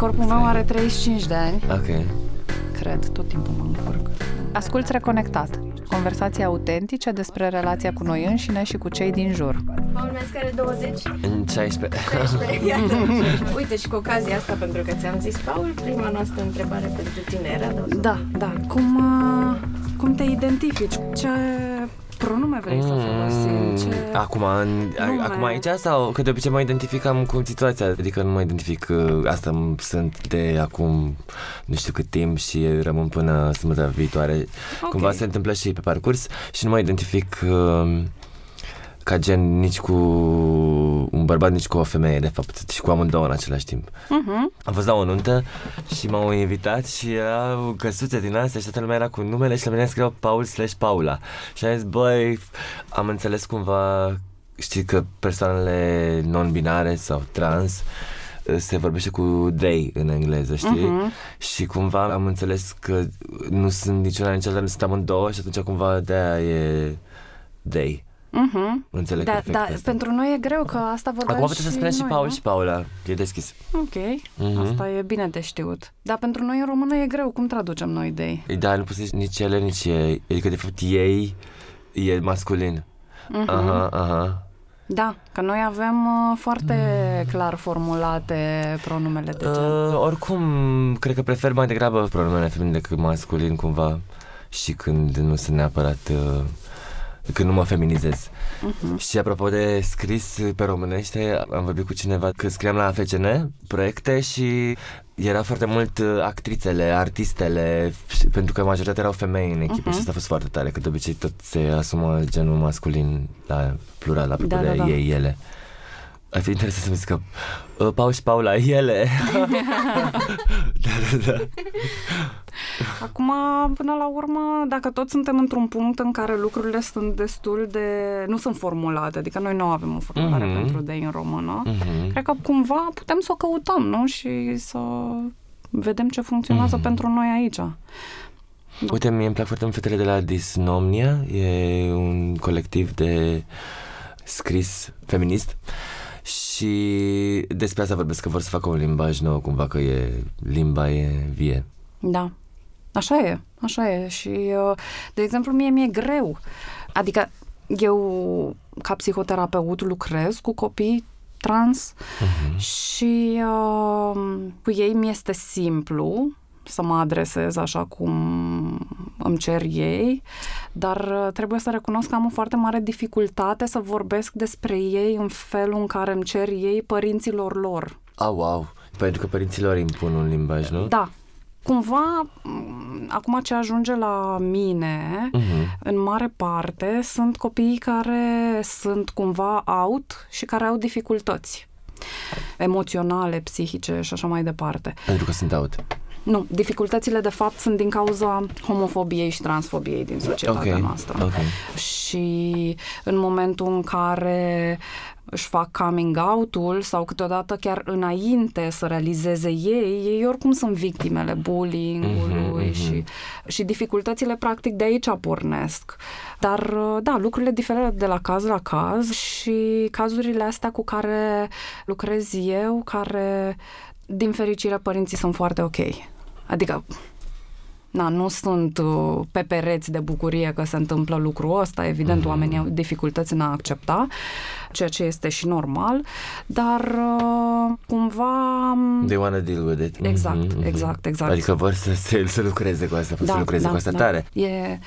Corpul meu are 35 de ani, Ok. cred, tot timpul mă încurc. Asculți Reconectat, conversații autentice despre relația cu noi înșine și cu cei din jur. Paul Mesca are 20. În 16. 16, iată. Uite și cu ocazia asta, pentru că ți-am zis, Paul, prima noastră întrebare pentru tine era de o să- Da, da. Cum, uh, cum te identifici? Ce pronume vrei să folosim? Ce... Acum, în, Nume. acum aici sau că de obicei mă identificam cu situația, adică nu mă identific, uh, asta m- sunt de acum nu știu cât timp și rămân până sâmbătă viitoare. Ok. Cumva se întâmplă și pe parcurs și nu mă identific uh, ca gen nici cu un bărbat, nici cu o femeie, de fapt, și cu amândouă în același timp. Uh-huh. Am fost la o nuntă și m-au invitat și erau căsuțe din astea și toată lumea era cu numele și la mine scriau Paul slash Paula. Și am zis, băi, am înțeles cumva, știi că persoanele non-binare sau trans eh, se vorbește cu they în engleză, știi? Mhm. Și cumva am înțeles că nu sunt niciuna nici alta, sunt amândouă și atunci cumva de-aia e they. Uh-huh. Înțeleg Da, perfect da, asta. pentru noi e greu că asta vorbim Acum puteți să spuneți și noi, Paul nu? și Paula, e deschis. Ok, Mhm. asta e bine de știut. Dar pentru noi în română e greu. Cum traducem noi de ei? Da, nu poți să zici nici ele, nici ei. Adică, de fapt, ei e masculin. Mhm. Aha, aha. Da, că noi avem uh, foarte clar formulate pronumele de gen. Uh, oricum, cred că prefer mai degrabă pronumele feminin decât masculin, cumva. Și când nu sunt neapărat... Uh, când nu mă feminizez. Mhm. Și apropo de scris pe românește, am vorbit cu cineva că scriam la FCN proiecte și era foarte mult uh, actrițele, artistele, și- pentru că majoritatea erau femei în echipă Mhm. și asta a fost foarte tare, că de obicei tot se asumă genul masculin la plural, apropo Da, de da, da. ei, ele. Ar fi interesant să-mi zică uh, Paul și Paula, ele. da, da, da. Acum, până la urmă, dacă toți suntem într-un punct în care lucrurile sunt destul de... nu sunt formulate, adică noi nu avem o formulare Mhm. pentru de în română, Mhm. cred că cumva putem să o căutăm, nu? Și să vedem ce funcționează Mhm. pentru noi aici. Uite, mie îmi plac foarte mult fetele de la Disnomnia, e un colectiv de scris feminist și despre asta vorbesc, că vor să facă un limbaj nou, cumva că e, limba e vie. Da. Așa e, așa e. Și, uh, de exemplu, mie mi-e greu. Adică eu, ca psihoterapeut, lucrez cu copii trans Mhm. și uh, cu ei mi este simplu să mă adresez așa cum îmi cer ei, dar uh, trebuie să recunosc că am o foarte mare dificultate să vorbesc despre ei în felul în care îmi cer ei părinților lor. Ah, wow! Pentru că părinții lor impun un limbaj, nu? Da. Cumva, m, acum ce ajunge la mine, Mhm. în mare parte, sunt copiii care sunt cumva out și care au dificultăți emoționale, psihice și așa mai departe. Pentru că sunt out. Nu, dificultățile de fapt sunt din cauza homofobiei și transfobiei din societatea Ok, noastră. ok. Și în momentul în care își fac coming out-ul sau câteodată chiar înainte să realizeze ei, ei oricum sunt victimele bullying-ului Mhm, mhm. și, și dificultățile practic de aici pornesc. Dar da, lucrurile diferă de la caz la caz și cazurile astea cu care lucrez eu, care din fericire părinții sunt foarte ok. Adică Na, nu sunt uh, pe pereți de bucurie că se întâmplă lucrul ăsta, evident, Mhm. oamenii au dificultăți în a accepta, ceea ce este și normal, dar uh, cumva... They wanna deal with it. Exact, Mhm, mhm. exact, exact. Adică vor să, se, să lucreze cu asta, să lucreze cu asta tare. E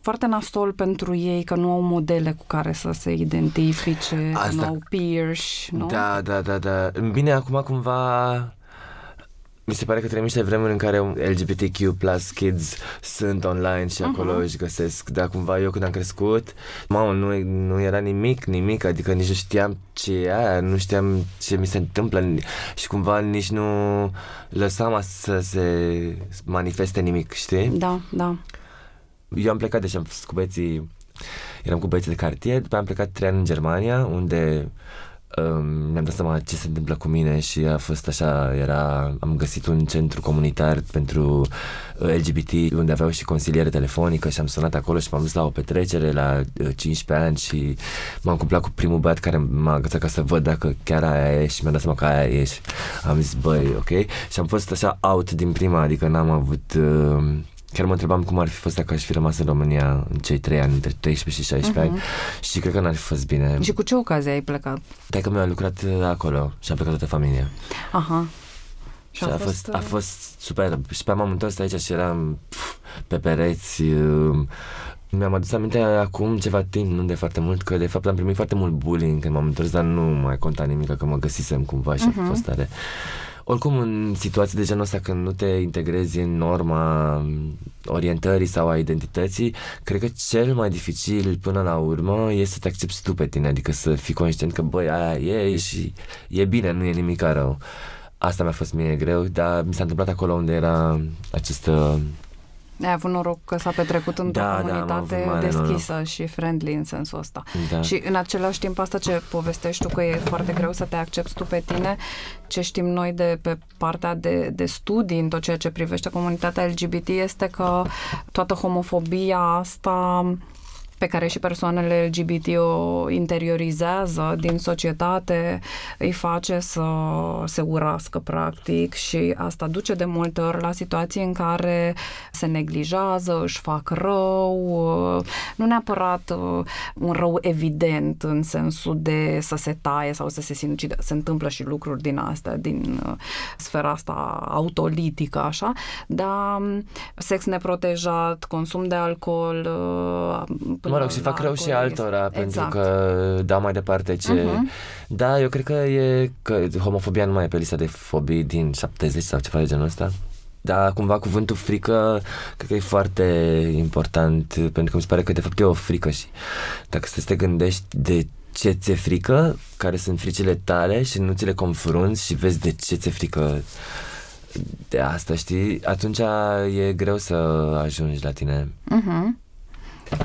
foarte nasol pentru ei că nu au modele cu care să se identifice, că Asta- nu au peers, nu? Da, da, da, da. Bine, acum cumva mi se pare că trăim niște vremuri în care LGBTQ plus kids sunt online și acolo Mhm. își găsesc, dar cumva eu când am crescut, mamă, nu, nu era nimic, nimic, adică nici nu știam ce e aia, nu știam ce mi se întâmplă și cumva nici nu lăsam să se manifeste nimic, știi? Da, da. Eu am plecat, deci am fost cu băieții, eram cu băieții de cartier, după aia am plecat trei ani în Germania, unde um, mi-am dat seama ce se întâmplă cu mine și a fost așa, era, am găsit un centru comunitar pentru uh, LGBT unde aveau și consiliere telefonică și am sunat acolo și m-am dus la o petrecere la uh, 15 ani și m-am cuplat cu primul băiat care m-a agățat ca să văd dacă chiar aia e și mi-am dat seama că aia e și am zis băi, ok? Și am fost așa out din prima, adică n-am avut... Uh, Chiar mă întrebam cum ar fi fost dacă aș fi rămas în România în cei trei ani, între 13 și 16 uh-huh. ani și cred că n-ar fi fost bine. Și cu ce ocazie ai plecat? Dacă mi-a lucrat uh, acolo și a plecat toată familia. Aha. Și a, a, fost, a fost super. Și pe m-am întors aici și eram pf, pe pereți. uh, Mi-am adus aminte acum ceva timp, nu de foarte mult, că de fapt am primit foarte mult bullying când m-am întors, dar nu mai conta nimic, că mă găsisem cumva și a Mhm. fost tare. Oricum, în situații de genul ăsta, când nu te integrezi în norma orientării sau a identității, cred că cel mai dificil până la urmă e să te accepti tu pe tine, adică să fii conștient că, băi, aia e și e bine, nu e nimic rău. Asta mi-a fost mie greu, dar mi s-a întâmplat acolo unde era această... Ai avut noroc că s-a petrecut într-o Da, da, am comunitate avut mare deschisă și friendly în sensul ăsta. Da. Și în același timp asta ce povestești tu că e foarte greu să te accepti tu pe tine, ce știm noi de pe partea de, de studii în tot ceea ce privește comunitatea LGBT este că toată homofobia asta pe care și persoanele LGBT o interiorizează din societate, îi face să se urască practic și asta duce de multe ori la situații în care se neglijează, își fac rău, nu neapărat uh, un rău evident în sensul de să se taie sau să se sinucidă. Se întâmplă și lucruri din astea, din uh, sfera asta autolitică, așa, dar um, sex neprotejat, consum de alcool, uh, până Mă rog, și la fac rău și alcoolism. altora, Exact. pentru că dau mai departe ce... Mhm. Da, eu cred că e că homofobia nu mai e pe lista de fobii din 70 sau ceva de genul ăsta. Da, cumva cuvântul frică cred că e foarte important pentru că mi se pare că de fapt e o frică și dacă să te gândești de ce ți-e frică, care sunt fricile tale și nu ți le confrunți și vezi de ce ți-e frică de asta, știi? Atunci e greu să ajungi la tine. Mhm.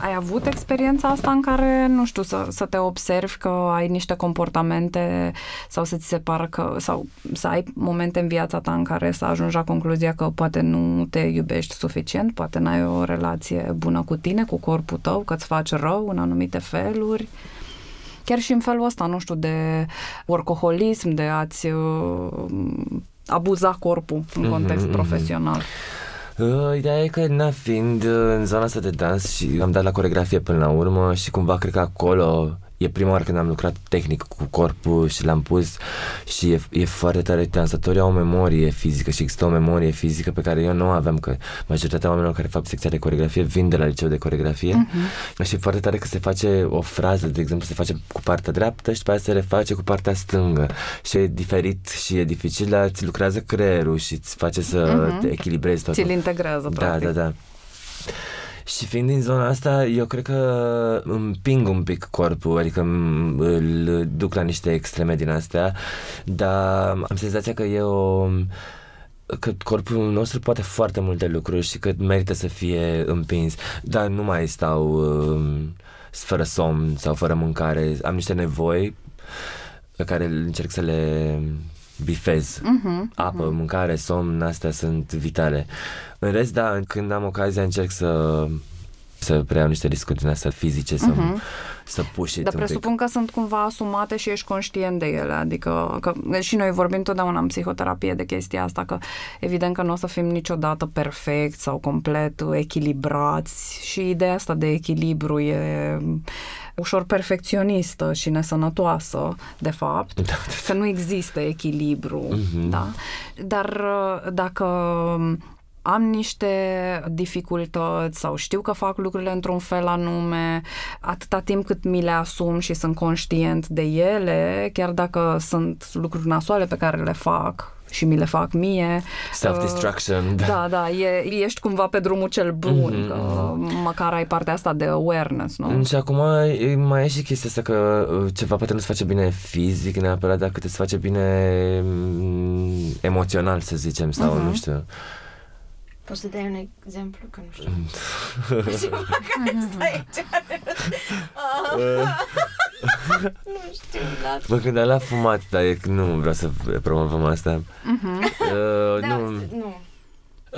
Ai avut experiența asta în care, nu știu, să, să te observi că ai niște comportamente sau să ți se pară că, sau să ai momente în viața ta în care să ajungi la concluzia că poate nu te iubești suficient, poate n-ai o relație bună cu tine, cu corpul tău, că îți faci rău în anumite feluri. Chiar și în felul ăsta, nu știu, de workaholism, de a-ți uh, abuza corpul în Mhm, context mhm. profesional. Uh, ideea e că, na, fiind uh, în zona asta de dans și am dat la coregrafie până la urmă și cumva cred că acolo e prima oară când am lucrat tehnic cu corpul și l-am pus și e, e foarte tare. Dansatorii au o memorie fizică și există o memorie fizică pe care eu nu o aveam, că majoritatea oamenilor care fac secția de coregrafie vin de la liceu de coregrafie uh-huh. și e foarte tare că se face o frază, de exemplu, se face cu partea dreaptă și după aceea se reface cu partea stângă și e diferit și e dificil, dar ți lucrează creierul și îți face să Mhm. te echilibrezi totul. Ți-l integrează, Da, practic. da, da. Și fiind din zona asta, eu cred că împing un pic corpul, adică m- îl duc la niște extreme din astea, dar am senzația că e o că corpul nostru poate foarte multe lucruri și că merită să fie împins, dar nu mai stau um, fără somn sau fără mâncare, am niște nevoi pe care încerc să le bifez. Mhm, Apă, mâncare, somn, astea sunt vitale. În rest, da, când am ocazia încerc să să preiau niște riscuri din astea fizice, să, Mhm. Să push it Dar un pic. presupun că sunt cumva asumate și ești conștient de ele, adică că și noi vorbim totdeauna în psihoterapie de chestia asta, că evident că nu o să fim niciodată perfect sau complet echilibrați și ideea asta de echilibru e ușor perfecționistă și nesănătoasă, de fapt, Da. că nu există echilibru, Mhm. da? Dar uh, dacă am niște dificultăți sau știu că fac lucrurile într-un fel anume, atâta timp cât mi le asum și sunt conștient de ele, chiar dacă sunt lucruri nasoale pe care le fac și mi le fac mie. Self-destruction, uh, da. Da, da, e, ești cumva pe drumul cel bun, Mhm, că măcar ai partea asta de awareness, nu? Și acum e- mai e și chestia asta că uh, ceva poate nu-ți face bine fizic neapărat, dar cât îți face bine mm, emoțional, să zicem, sau Mhm. nu știu. Poți să dai un exemplu? Că nu știu. Ceva care stai aici. nu știu, dar... Mă gândeam la fumat, dar e, nu vreau să promovăm asta. Mhm. Uh, Da, nu, nu.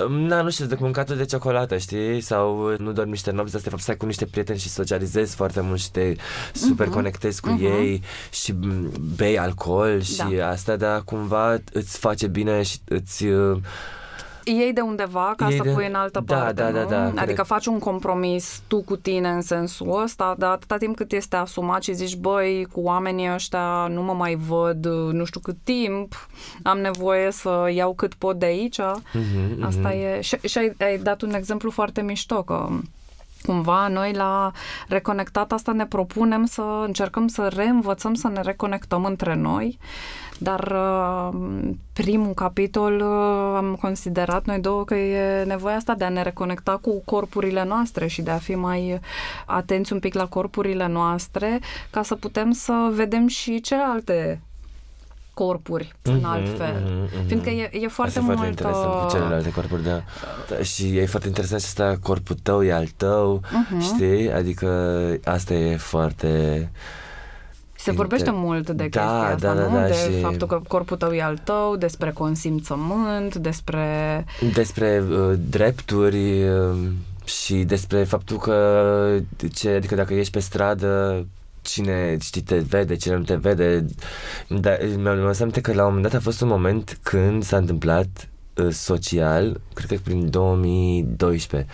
Na, nu știu, de mâncatul de ciocolată, știi? Sau uh, nu dormi niște nopți, dar de fapt stai cu niște prieteni și socializezi foarte mult și te super Mhm. conectezi cu Mhm. ei și m, bei alcool și Da. asta, dar cumva îți face bine și îți... uh, Iei de undeva ca Iei să de- pui în altă Da, parte, da, da, nu? da, Adică cred. faci un compromis tu cu tine în sensul ăsta, dar atâta timp cât este asumat și zici, băi, cu oamenii ăștia nu mă mai văd nu știu cât timp, am nevoie să iau cât pot de aici. mhm, Asta mhm. e... Și, și ai, ai dat un exemplu foarte mișto, că cumva noi la Reconectat asta ne propunem să încercăm să reînvățăm să ne reconectăm între noi, dar uh, primul capitol uh, am considerat noi două că e nevoia asta de a ne reconecta cu corpurile noastre și de a fi mai atenți un pic la corpurile noastre ca să putem să vedem și celelalte corpuri în Mhm, alt fel. mhm, mhm. Fiindcă e, e foarte Asta e mult... foarte interesant cu uh, celelalte corpuri, da. da. Și e foarte interesant și asta, corpul tău e al tău, Mhm. știi? Adică asta e foarte... Se vorbește Inter- mult de Da, chestia asta, da, da, nu? da, de și- faptul că corpul tău e al tău, despre consimțământ, despre... Despre uh, drepturi uh, și despre faptul că, ce, adică dacă ești pe stradă, cine știi, te vede, cine nu te vede. Dar mi-am mi aminte că la un moment dat a fost un moment când s-a întâmplat uh, social, cred că prin 2012,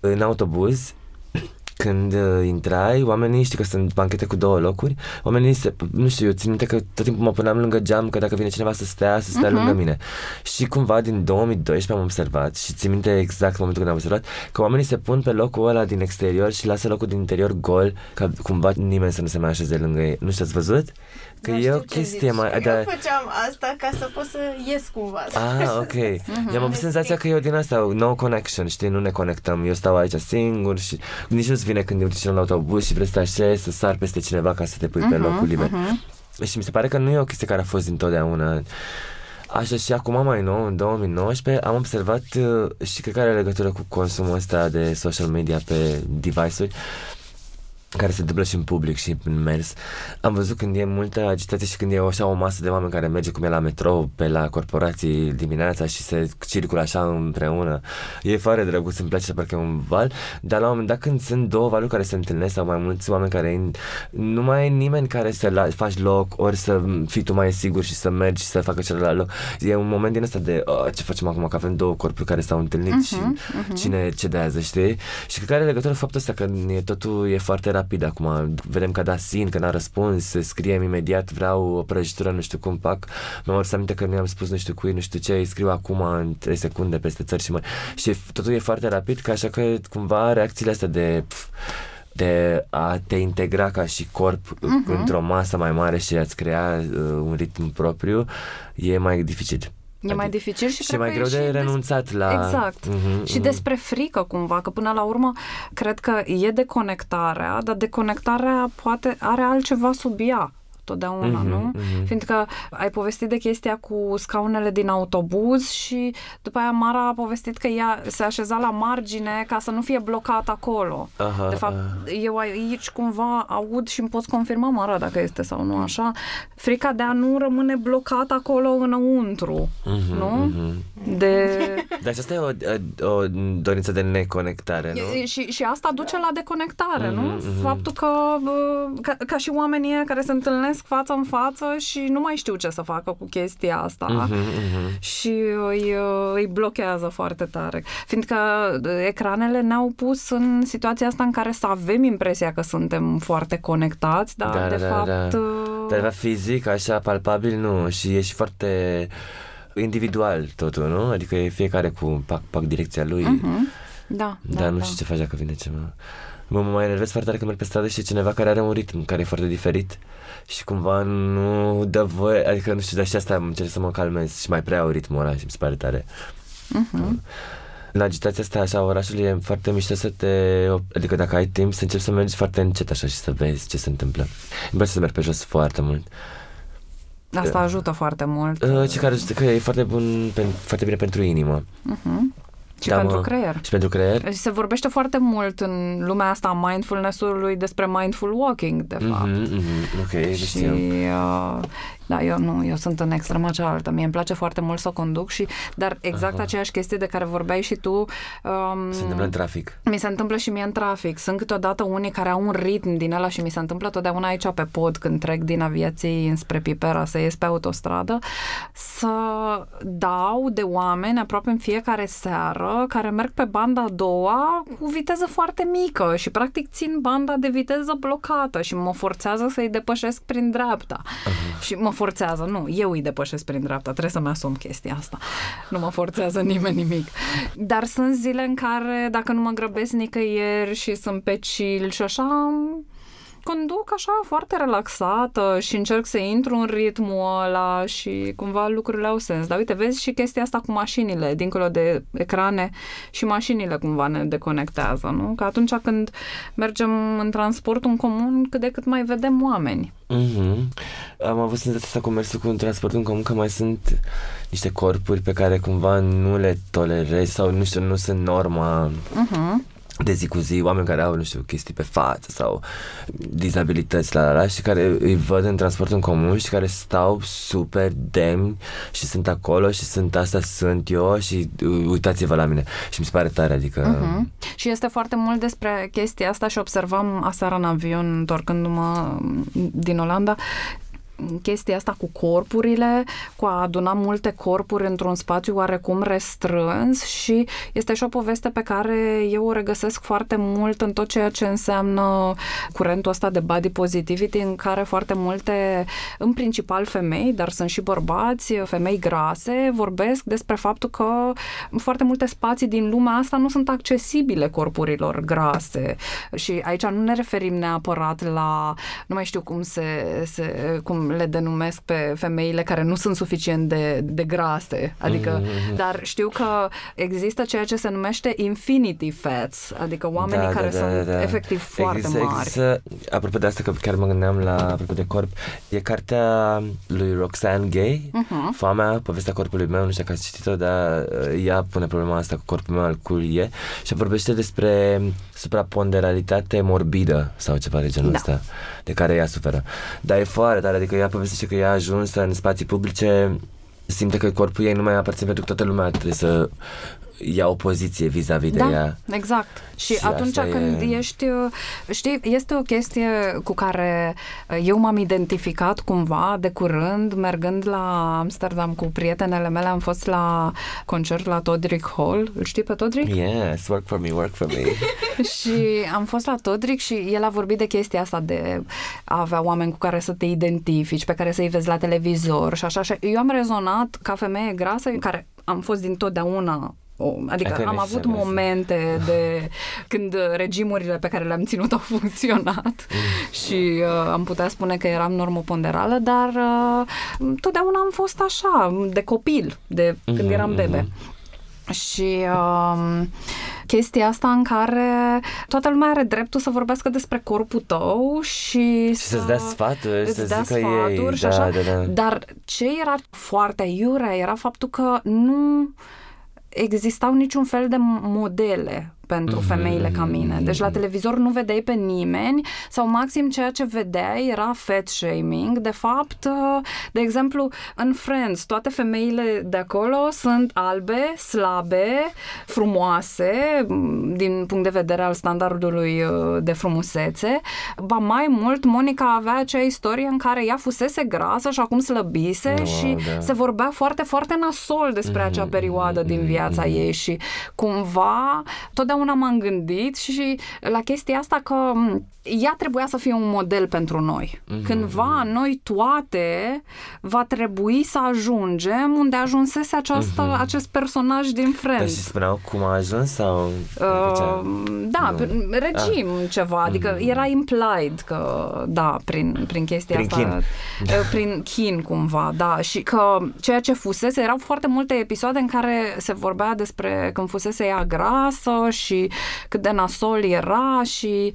în autobuz, când uh, intrai, oamenii, știi că sunt banchete cu două locuri, oamenii se, nu știu, eu țin minte că tot timpul mă puneam lângă geam, că dacă vine cineva să stea, să stea Mhm. lângă mine. Și cumva din 2012 am observat și țin minte exact momentul când am observat că oamenii se pun pe locul ăla din exterior și lasă locul din interior gol, ca cumva nimeni să nu se mai așeze lângă ei. Nu știu, ați văzut? Că Dar e știu o ce chestie zici. mai... Eu Da, făceam asta ca să pot să ies cumva. Ah, ok. Mhm. Eu am avut senzația că eu din asta, no connection, știi, nu ne conectăm. Eu stau aici singur și nici nu-ți vine când urci în autobuz și vrei să te așezi, să sar peste cineva ca să te pui pe Mhm, locul liber. mhm. Și mi se pare că nu e o chestie care a fost întotdeauna. Așa și acum mai nou, în 2019, am observat uh, și cred că are legătură cu consumul ăsta de social media pe device-uri care se întâmplă și în public și în mers. Am văzut când e multă agitație și când e așa o masă de oameni care merge cum e la metrou, pe la corporații dimineața și se circulă așa împreună. E foarte drăguț, îmi place parcă e un val, dar la un moment dat când sunt două valuri care se întâlnesc sau mai mulți oameni care nu mai e nimeni care să la, faci loc, ori să fii tu mai sigur și să mergi și să facă celălalt loc. E un moment din ăsta de oh, ce facem acum, că avem două corpuri care s-au întâlnit Mhm, și mhm. cine cedează, știi? Și cred că are legătură cu faptul ăsta că e, totul e foarte rapid acum. Vedem că a dat sin, că n-a răspuns, scriem imediat, vreau o prăjitură, nu știu cum fac. Mi-am adus aminte că nu i-am spus nu știu cui, nu știu ce, îi scriu acum în 3 secunde peste țări și mai... Și totul e foarte rapid, că așa că cumva reacțiile astea de pf, de a te integra ca și corp Mhm. uh-huh. într-o masă mai mare și a-ți crea uh, un ritm propriu e mai dificil. E mai dificil și, și cred mai că greu e de și des- renunțat la... Exact. Mhm, Și mhm. despre frică cumva, că până la urmă cred că e deconectarea, dar deconectarea poate are altceva sub ea totdeauna, Mhm, nu? mhm. Fiindcă ai povestit de chestia cu scaunele din autobuz și după aia Mara a povestit că ea se așeza la margine ca să nu fie blocat acolo. Aha, de fapt, aha. eu aici cumva aud și îmi poți confirma, Mara, dacă este sau nu așa, frica de a nu rămâne blocat acolo înăuntru, Mhm, nu? mhm. De... Deci asta e o, o dorință de neconectare, nu? E- Și, și asta duce la deconectare, Mhm, nu? mhm. Faptul că, bă, ca, ca și oamenii ăia care se întâlnesc față în față și nu mai știu ce să facă cu chestia asta Mhm, mhm. și îi, îi blochează foarte tare. Fiindcă ecranele ne-au pus în situația asta în care să avem impresia că suntem foarte conectați, dar Da, de da, da, fapt... da. uh, Dar la fizic, așa, palpabil, nu. Și e și foarte individual totul, nu? Adică e fiecare cu pac, pac direcția lui. mhm. Da, Dar da, nu da. știu ce faci dacă vine ceva. Mă, mă mai enervez foarte tare când merg pe stradă și e cineva care are un ritm care e foarte diferit și cumva nu dă voie, adică nu știu, dar și asta am încerc să mă calmez și mai prea au ritmul ăla și mi se pare tare. Mhm. La agitația asta, așa, orașul e foarte mișto să te... Adică dacă ai timp, să începi să mergi foarte încet așa și să vezi ce se întâmplă. Îmi place să merg pe jos foarte mult. Asta ajută foarte mult. Uh, ce care zice că e foarte bun, pen, foarte bine pentru inimă. Mhm. Și Da, pentru mă. creier. Și pentru creier? Și se vorbește foarte mult în lumea asta a mindfulness-ului despre mindful walking, de fapt. Mhm, mhm, Ok, nu Și, știam. uh, da, eu nu, eu sunt în extrema cealaltă. Mie îmi place foarte mult să conduc și, dar exact Aha. aceeași chestie de care vorbeai și tu, um, Se întâmplă în trafic. mi se întâmplă și mie în trafic. Sunt câteodată unii care au un ritm din ăla și mi se întâmplă totdeauna aici pe pod când trec din aviației înspre Pipera să ies pe autostradă să dau de oameni aproape în fiecare seară care merg pe banda a doua cu viteză foarte mică și practic țin banda de viteză blocată și mă forțează să-i depășesc prin dreapta. Și mă forțează, nu, eu îi depășesc prin dreapta, trebuie să-mi asum chestia asta. Nu mă forțează nimeni nimic. Dar sunt zile în care, dacă nu mă grăbesc nicăieri și sunt pe chill și așa, conduc așa foarte relaxată și încerc să intru în ritmul ăla și cumva lucrurile au sens. Dar uite, vezi și chestia asta cu mașinile, dincolo de ecrane și mașinile cumva ne deconectează, nu? Că atunci când mergem în transport în comun, cât de cât mai vedem oameni. Mhm. Am avut senzația asta cu mersul cu un transport în comun că mai sunt niște corpuri pe care cumva nu le tolerezi sau nu știu, nu sunt norma Uh-huh. De zi cu zi, oameni care au, nu știu, chestii pe față sau dizabilități la la la și care îi văd în transport în comun și care stau super demni și sunt acolo și sunt asta sunt eu și uh, uitați-vă la mine și mi se pare tare, adică Uh-huh. Și este foarte mult despre chestia asta și observam aseară în avion, întorcându-mă din Olanda, chestia asta cu corpurile, cu a aduna multe corpuri într-un spațiu oarecum restrâns și este și o poveste pe care eu o regăsesc foarte mult în tot ceea ce înseamnă curentul ăsta de body positivity în care foarte multe, în principal femei, dar sunt și bărbați, femei grase, vorbesc despre faptul că foarte multe spații din lumea asta nu sunt accesibile corpurilor grase. Și aici nu ne referim neapărat la, nu mai știu cum se, se cum le denumesc pe femeile care nu sunt suficient de, de grase, adică, Mhm. dar știu că există ceea ce se numește infinity fats, adică oamenii care sunt efectiv foarte există, mari. Există, apropo de asta, că chiar mă gândeam la, apropo de corp, e cartea lui Roxane Gay, Mhm. Foamea, povestea corpului meu, nu știu dacă ați citit-o, dar uh, ea pune problema asta cu corpul meu al cui e și vorbește despre supraponderalitate morbidă sau ceva de genul Da. ăsta, de care ea suferă. Dar e foarte tare, adică ea povestește că ea a ajuns în spații publice simte că corpul ei nu mai aparține pentru că toată lumea trebuie să ia o poziție vis-a-vis de Da, ea. exact. Și, Și atunci asta când e- ești, uh, știi, este o chestie cu care uh, eu m-am identificat cumva de curând, mergând la Amsterdam cu prietenele mele, am fost la concert la Todrick Hall, îl știi pe Todrick? Yes, work for me, work for me. și am fost la Todrick și el a vorbit de chestia asta de a avea oameni cu care să te identifici, pe care să-i vezi la televizor și așa. Și eu am rezonat ca femeie grasă, care am fost dintotdeauna o, adică Că am nu avut se vezi. momente de când regimurile pe care le-am ținut au funcționat și uh, am putea spune că eram normoponderală, dar uh, totdeauna am fost așa, de copil, de când Mhm, eram bebe. Și um, chestia asta în care toată lumea are dreptul să vorbească despre corpul tău și, Și să-ți dea sfaturi, îți să dea zică sfaturi ei, și da, așa. da, da. Dar ce era foarte iurea era faptul că nu existau niciun fel de modele pentru Mhm, femeile ca mine. mhm, Deci la mhm. televizor nu vedeai pe nimeni sau maxim ceea ce vedeai era fat shaming. De fapt, uh, de exemplu, în Friends, toate femeile de acolo sunt albe, slabe, frumoase m, din punct de vedere al standardului uh, de frumusețe. Ba mai mult, Monica avea acea istorie în care ea fusese grasă și acum slăbise Wow, și da. se vorbea foarte, foarte nasol despre acea perioadă din viața ei și cumva totdeauna m-am gândit și la chestia asta că m, ea trebuia să fie un model pentru noi. Cândva noi toate va trebui să ajungem unde ajunsese această, acest personaj din Dar Friends. și spuneau cum a ajuns sau... Uh, Adică da, Nu. prin regim ceva, adică era implied că, da, prin, prin chestia Prin asta, chin. uh, prin chin cumva, da, și că ceea ce fusese, erau foarte multe episoade în care se vorbea despre când fusese ea grasă și cât de nasol era și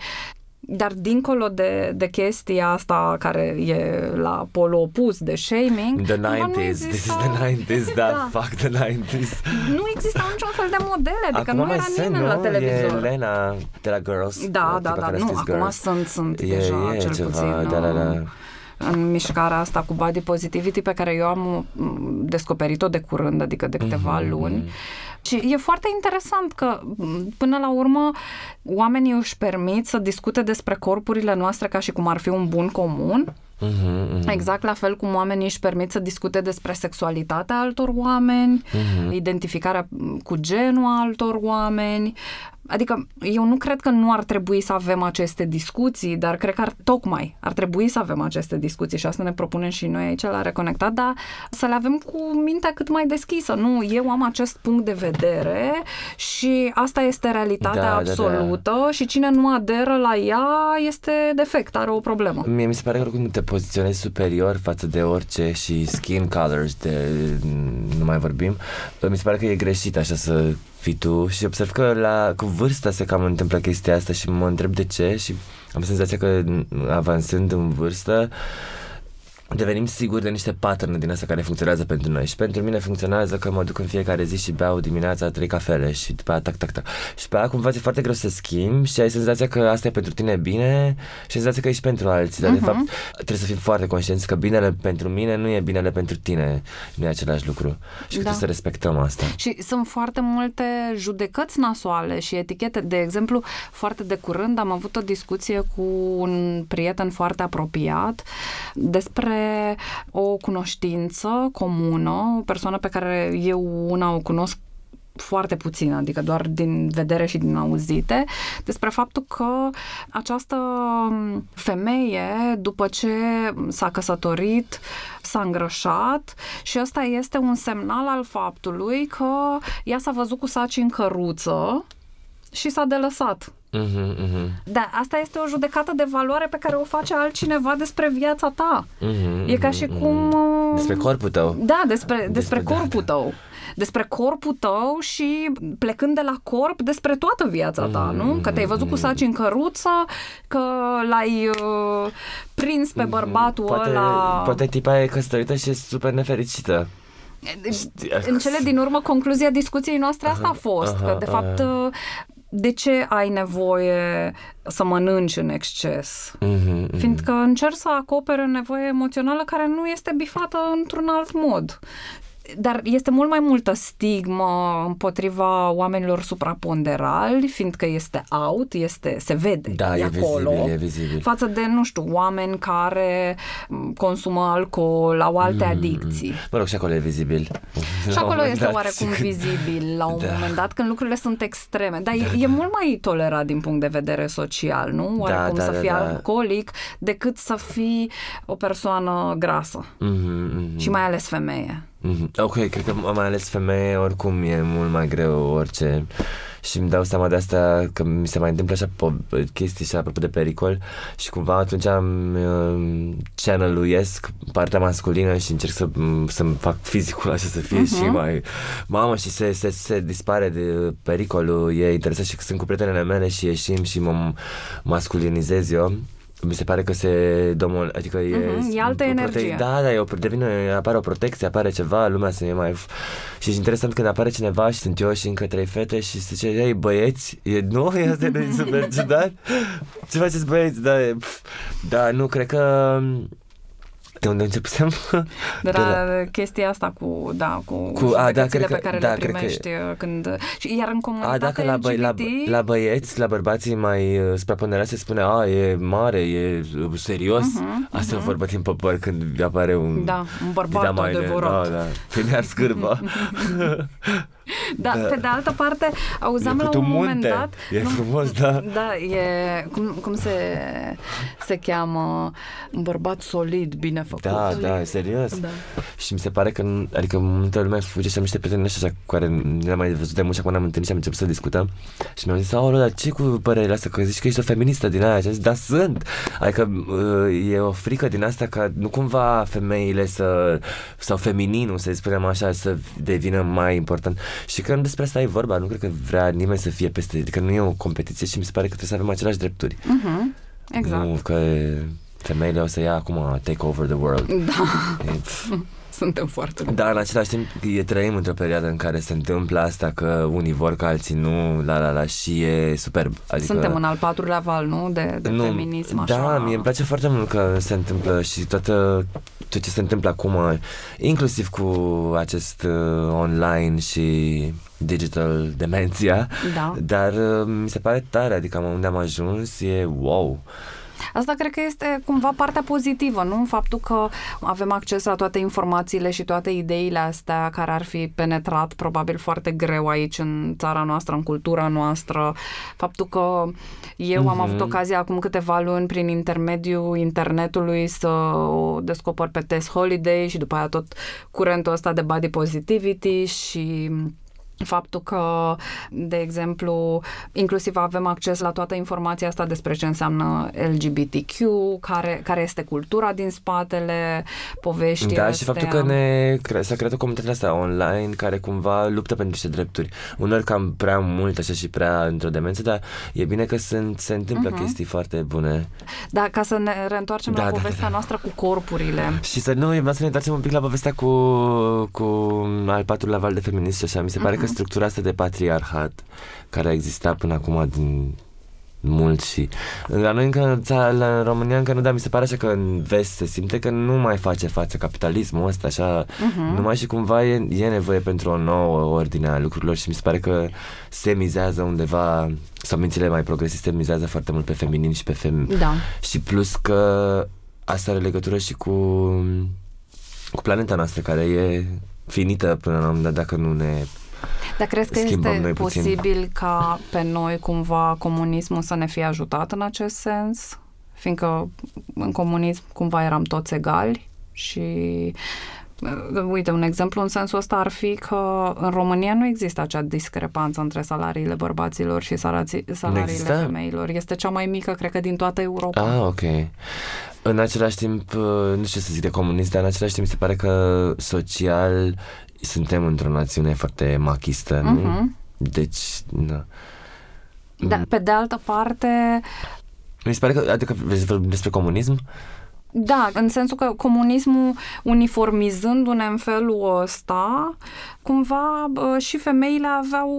Dar dincolo de, de chestia asta care e la polul opus de shaming, The cumva nu 90s, this is exista- the 90s, da, Da. fuck the 90s. nu exista niciun fel de modele, adică acum nu mai era sunt, nimeni la nu? televizor. E Lena de la Girls. Da, da, tipa da, care a nu, scris acum Girls. sunt, sunt E, deja e cel ceva, puțin da, da, da. uh, în mișcarea asta cu body positivity pe care eu am mm, descoperit-o de curând, adică de câteva Mhm, luni. Și e foarte interesant că m, până la urmă oamenii își permit să discute despre corpurile noastre ca și cum ar fi un bun comun. Mhm, mhm. Exact la fel cum oamenii își permit să discute despre sexualitatea altor oameni, Mhm. identificarea m, cu genul a altor oameni. Adică eu nu cred că nu ar trebui să avem aceste discuții, dar cred că ar, tocmai ar trebui să avem aceste discuții și asta ne propunem și noi aici la Reconectat, dar să le avem cu mintea cât mai deschisă. Nu, eu am acest punct de vedere și asta este realitatea Da, da, da. absolută și cine nu aderă la ea este defect, are o problemă. Mie mi se pare că oricum te poziționezi superior față de orice și skin colors, de, nu mai vorbim. Mi se pare că e greșit așa să fii tu și observ că la, cu vârsta se cam întâmplă chestia asta și mă întreb de ce și am senzația că avansând în vârstă devenim siguri de niște pattern din astea care funcționează pentru noi și pentru mine funcționează că mă duc în fiecare zi și beau dimineața trei cafele și după aia tac, tac, tac și pe aia cumva ți-e foarte greu să schimbi și ai senzația că asta e pentru tine bine și senzația că ești pentru alții, dar de Mhm. fapt trebuie să fim foarte conștienți că binele pentru mine nu e binele pentru tine, nu e același lucru și că Da. trebuie să respectăm asta. Și sunt foarte multe judecăți nasoale și etichete. De exemplu, foarte de curând am avut o discuție cu un prieten foarte apropiat despre o cunoștință comună, o persoană pe care eu una o cunosc foarte puțin, adică doar din vedere și din auzite, despre faptul că această femeie, după ce s-a căsătorit, s-a îngrășat și ăsta este un semnal al faptului că ea s-a văzut cu saci în căruță și s-a delăsat. Mhm, mhm, Da, asta este o judecată de valoare pe care o face altcineva despre viața ta. mhm, E ca mhm, și mhm. cum... uh, Despre corpul tău. Da, despre, despre, Despre- da, corpul tău. Despre corpul tău și plecând de la corp, despre toată viața ta, Mm, nu? Că te-ai văzut cu saci în căruță, că l-ai uh, prins pe bărbatul Mm, poate, ăla... Poate tipa e căsătorită și e super nefericită. În cele din urmă, concluzia discuției noastre asta a fost, aha, că de fapt aha. De ce ai nevoie să mănânci în exces? Mhm, mhm. Fiindcă încerci să acoperi o nevoie emoțională care nu este bifată într-un alt mod. Dar este mult mai multă stigmă împotriva oamenilor supraponderali, fiindcă este out, este, se vede, Da, e, e acolo, vizibil, e vizibil. față de, nu știu, oameni care m, consumă alcool, au alte adicții. Mă rog, și acolo e vizibil. Și La un acolo moment este dat, oarecum când- vizibil la un Da. moment dat când lucrurile sunt extreme. Dar e, e mult mai tolerat din punct de vedere social, nu? Oarecum da, să da, fii da. alcoolic decât să fii o persoană grasă. Mhm, mhm. Și mai ales femeie. Mhm. Ok, cred că mai ales femeie oricum e mult mai greu orice. Și îmi dau seama de asta că mi se mai întâmplă așa po- chestii și apropo de pericol. Și cumva atunci am uh, channel-uiesc partea masculină și încerc să, să-mi fac fizicul așa să fie și mai mamă și se, se, se dispare de pericolul, e interesant și că sunt cu prietenele mele și ieșim și mă masculinizez eu mi se pare că se domol, adică e, Mhm, e altă o energie. Da, da, e o, devine, apare o protecție, apare ceva, lumea se e mai... Și e interesant când apare cineva și sunt eu și încă trei fete și se zice, ei, băieți, e, nu, e asta nu e super ciudat? Ce faceți băieți? Da, e, pf, da, nu, cred că... De unde începusem? De De la, la- chestia asta cu, da, cu, Cu- a, da, judecățile cred că- pe care da, le cred că- primești uh, când... Și, iar în A, comunitatea dacă la, băi, la, LGBT, la băieți, la bărbații mai uh, supraponderați se spune, a, e mare, e uh, serios. Mhm, Asta e vorba din păpăr când apare un... da, un bărbat Dita mai adevărat. Da, da. Te ars cârba. Da, pe de altă parte, auzeam E la cât un un moment munte. dat... E frumos, da. Da, e... Cum, cum se, se cheamă? Un bărbat solid, bine făcut. Da, da, e serios. Da. Și mi se pare că, adică multă lume fuge și am niște prieteni așa cu care nu le-am mai văzut de mult și acum ne-am întâlnit și am început să discutăm și mi-au zis, aoleu, dar ce cu părerile astea? Că zici că ești o feministă din aia și am zis, da, sunt. Adică uh, e o frică din asta ca nu cumva femeile să, sau femininul, să spunem așa, să devină mai important. Și că despre asta e vorba, nu cred că vrea nimeni să fie peste, adică nu e o competiție și mi se pare că trebuie să avem aceleași drepturi. Uh-huh. Exact. Nu că femeile o să ia acum take over the world. Da, E, pf. suntem foarte Dar în același timp e, trăim într-o perioadă în care se întâmplă asta că unii vor că alții nu, la la la și e superb. Adică, Suntem în al patrulea val, nu? De, de feminism, așa. Da, mie îmi place foarte mult că se întâmplă și toată tot ce se întâmplă acum, inclusiv cu acest uh, online și digital demenția, Da. dar uh, mi se pare tare, adică unde am ajuns e wow. Asta cred că este cumva partea pozitivă, nu? Faptul că avem acces la toate informațiile și toate ideile astea care ar fi penetrat probabil foarte greu aici în țara noastră, în cultura noastră. Faptul că eu am Mhm. avut ocazia acum câteva luni prin intermediul internetului să o descoper pe Tess Holiday și după aia tot curentul ăsta de body positivity și faptul că, de exemplu, inclusiv avem acces la toată informația asta despre ce înseamnă LGBTQ, care, care este cultura din spatele poveștii Da, și astea. faptul că ne cre- s-a creat o comunitate asta online care cumva luptă pentru niște drepturi. Uneori cam prea mult așa și prea într-o demență, dar e bine că sunt, se întâmplă Mhm. chestii foarte bune. Da, ca să ne reîntoarcem Da, la da, povestea da. noastră cu corpurile. Și să nu, eu vreau să ne întoarcem un pic la povestea cu, cu al patrulea val de feminist și așa. Mi se pare că structura asta de patriarhat care a existat până acum din mult și la noi încă în, țara, la, în România încă nu, dar mi se pare așa că în vest se simte că nu mai face față capitalismul ăsta, așa, Mhm. numai și cumva e, e nevoie pentru o nouă ordine a lucrurilor și mi se pare că se mizează undeva, sau mințile mai progresiste mizează foarte mult pe feminin și pe fem, Da. și plus că asta are legătură și cu, cu planeta noastră care e finită până la un moment dat dacă nu ne... Dar crezi că Schimbăm este noi puțin. posibil ca pe noi cumva comunismul să ne fie ajutat în acest sens? Fiindcă în comunism cumva eram toți egali și uh, Uite, un exemplu în sensul ăsta ar fi că în România nu există acea discrepanță între salariile bărbaților și salații, salariile există? femeilor. Este cea mai mică, cred că, din toată Europa. Ah, ok. În același timp, uh, nu știu ce să zic de comunist, dar în același timp mi se pare că social suntem într-o națiune foarte machistă, nu? Mhm. Deci, da. Dar, pe de altă parte, Mi se pare că, adică vrei să vorbim despre comunism? Da, în sensul că comunismul uniformizându-ne în felul ăsta, cumva bă, și femeile aveau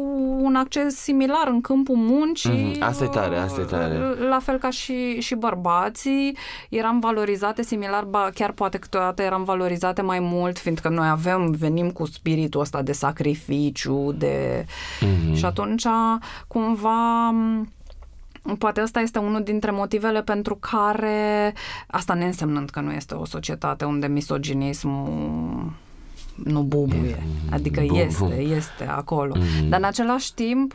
un acces similar în câmpul muncii. Mhm, asta e tare, asta e tare. La fel ca și, și bărbații, eram valorizate similar, ba, chiar poate câteodată eram valorizate mai mult, fiindcă noi avem, venim cu spiritul ăsta de sacrificiu, de... Mhm. Și atunci, cumva, Poate ăsta este unul dintre motivele pentru care, asta ne însemnând că nu este o societate unde misoginismul nu bubuie. Adică Bu- este, bu. este acolo. Mhm. Dar în același timp,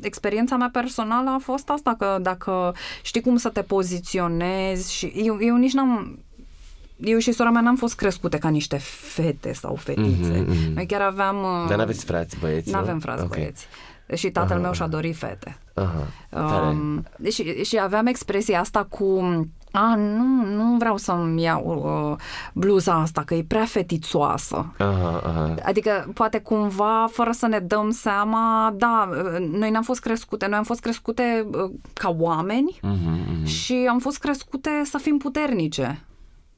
experiența mea personală a fost asta, că dacă știi cum să te poziționezi și eu, eu nici n-am eu și sora mea n-am fost crescute ca niște fete sau fetițe. Mhm, mhm. Noi chiar aveam... Dar n-aveți frați băieți, Nu nu? avem frați Ok. băieți. Și tatăl Aha, meu și-a aha. dorit fete. Aha, tare. Um, și, și aveam expresia asta cu a, nu, nu vreau să-mi iau uh, bluza asta, că e prea fetițoasă. Aha, aha. Adică, poate cumva, fără să ne dăm seama, da, uh, noi n-am fost crescute, noi am fost crescute uh, ca oameni Mhm, mhm. și am fost crescute să fim puternice.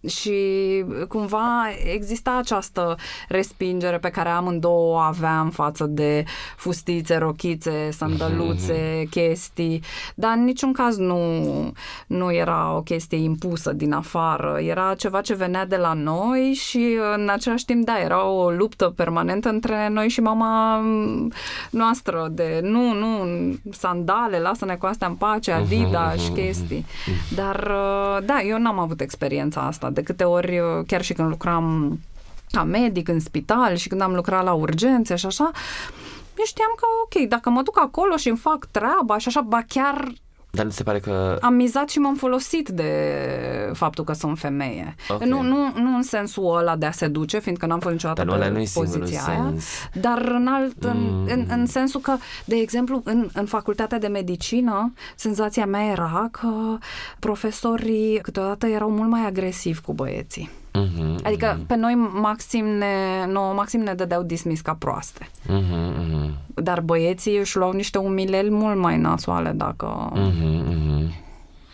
Și cumva exista această respingere pe care amândouă o aveam față de fustițe, rochițe, sandăluțe, chestii, dar în niciun caz nu, nu era o chestie impusă din afară, era ceva ce venea de la noi și în același timp, da, era o luptă permanentă între noi și mama noastră de nu, nu, sandale, lasă-ne cu astea în pace, Adidas și chestii. Dar, da, eu n-am avut experiența asta. De câte ori, chiar și când lucram ca medic în spital și când am lucrat la urgențe și așa, eu știam că, ok, dacă mă duc acolo și îmi fac treaba și așa, ba chiar Dar nu se pare că... am mizat și m-am folosit de faptul că sunt femeie. Ok. Nu, nu, nu în sensul ăla de a seduce, fiindcă n-am fost niciodată Dar nu ăla pe nu e singurul poziția aia, sens. dar în alt, în, Mm. în, în sensul că, de exemplu, în, în facultatea de medicină, senzația mea era că profesorii câteodată erau mult mai agresivi cu băieții. Mhm, Adică pe noi maxim ne, nouă maxim ne dădeau dismis ca proaste. mhm, mhm, Dar băieții își luau niște umileli mult mai nasoale dacă... mhm, mhm.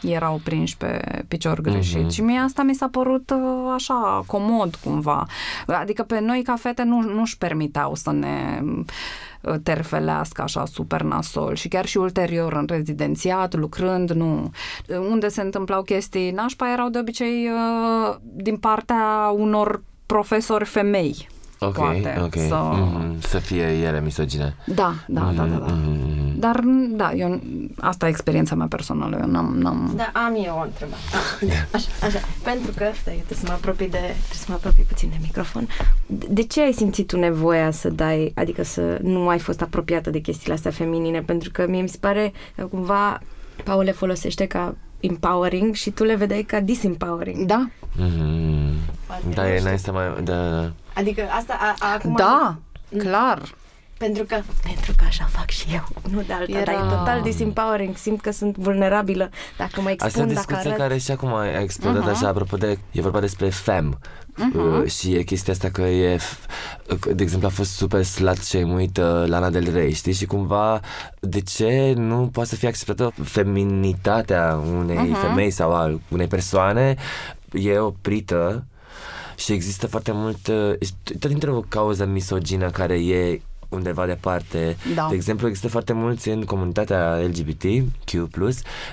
erau prinși pe picior greșit. Mhm. Și mie asta mi s-a părut uh, așa comod cumva. Adică pe noi ca fete nu, nu-și permiteau să ne uh, terfelească așa super nasol și chiar și ulterior în rezidențiat, lucrând, nu. Unde se întâmplau chestii nașpa erau de obicei uh, din partea unor profesori femei. Ok, poate, ok. să- Mhm, Să fie ele misogine. Da, da, da, da. da. Mhm. Dar, da, eu, asta e experiența mea personală. Eu n-am, n-am... Da, am eu o întrebare. Ah, Așa, așa. Pentru că, stai, trebuie să mă apropii de, trebuie să mă apropii puțin de microfon. De de ce ai simțit tu nevoia să dai, adică să nu ai fost apropiată de chestiile astea feminine? Pentru că mie mi se pare că cumva Paul le folosește ca empowering și tu le vedeai ca disempowering. Da, Mhm. Poate, Da, nu e știu. nice să mai... Da, da, da. Adică asta a, a, acum... da, clar. Pentru că, pentru că așa fac și eu, nu de alta, Era- dar e total disempowering, simt că sunt vulnerabilă dacă mă Asta e o expun, dacă discuție arăt. care și acum a explodat Mhm. așa, apropo de, e vorba despre fem. Uh, și e chestia asta că e, f- că, de exemplu, a fost super slut shame-uit uh, Lana Del Rey, știi? Și cumva, de ce nu poate să fie acceptată feminitatea unei femei sau a unei persoane e oprită și există foarte mult, uh, tot dintr-o cauză misogină care e undeva departe. Da. De exemplu, există foarte mulți în comunitatea LGBTQ+,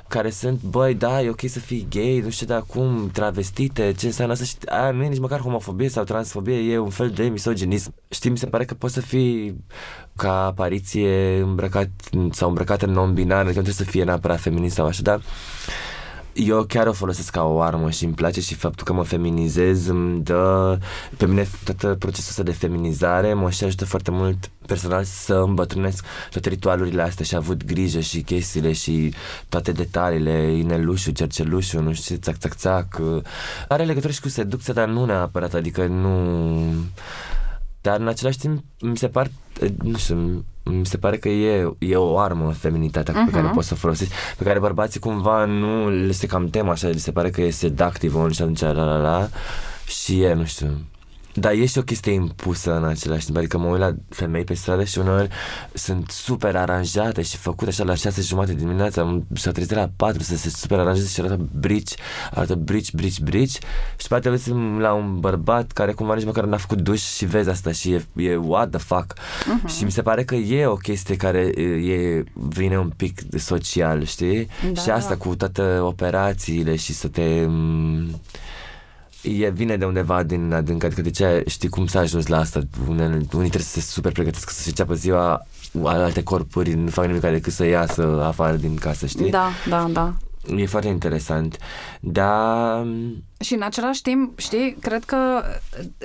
care sunt, băi, da, e ok să fii gay, nu știu de acum, travestite, ce înseamnă asta și aia nu e nici măcar homofobie sau transfobie, e un fel de misoginism. Știi, mi se pare că poți să fii ca apariție îmbrăcat sau îmbrăcată non-binar, adică nu trebuie să fie neapărat feminist sau așa, dar eu chiar o folosesc ca o armă și îmi place și faptul că mă feminizez îmi dă pe mine tot procesul ăsta de feminizare mă și ajută foarte mult personal să îmbătrânesc toate ritualurile astea și a avut grijă și chestiile și toate detaliile, inelușul, cercelușul, nu știu ce, țac, țac, țac. Are legătură și cu seducția, dar nu neapărat, adică nu... Dar în același timp mi se par, nu știu, mi se pare că e, e o armă feminitatea uh-huh. pe care poți să o folosești, pe care bărbații cumva nu le se cam tem așa, li se pare că e seductive și atunci la la la și e, nu știu. Dar e și o chestie impusă în același timp, adică mă uit la femei pe stradă și uneori sunt super aranjate și făcute așa la 6 jumate dimineața, s-au trezit la 4 să se super aranjeze și arată brici, arată brici, brici, brici și poate vezi la un bărbat care cumva nici măcar n-a făcut duș și vezi asta și e, e what the fuck uh-huh. și mi se pare că e o chestie care e, vine un pic de social, știi? Da. Și asta cu toate operațiile și să te e vine de undeva din adânc, adică de ce știi cum s-a ajuns la asta? Unii, unii trebuie să se super pregătesc să-și înceapă ziua alte corpuri nu fac nimic decât să iasă afară din casă, știi? Da, da, da. E foarte interesant. Dar Și în același timp, știi, cred că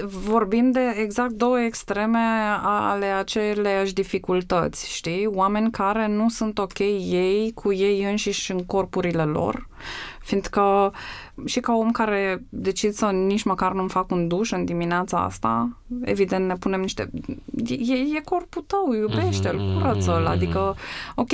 vorbim de exact două extreme ale aceleiași dificultăți, știi? Oameni care nu sunt ok ei cu ei înșiși în corpurile lor, fiindcă și ca om care decid să nici măcar nu-mi fac un duș în dimineața asta, evident ne punem niște... E, e corpul tău, iubește-l, curăță-l, adică, ok,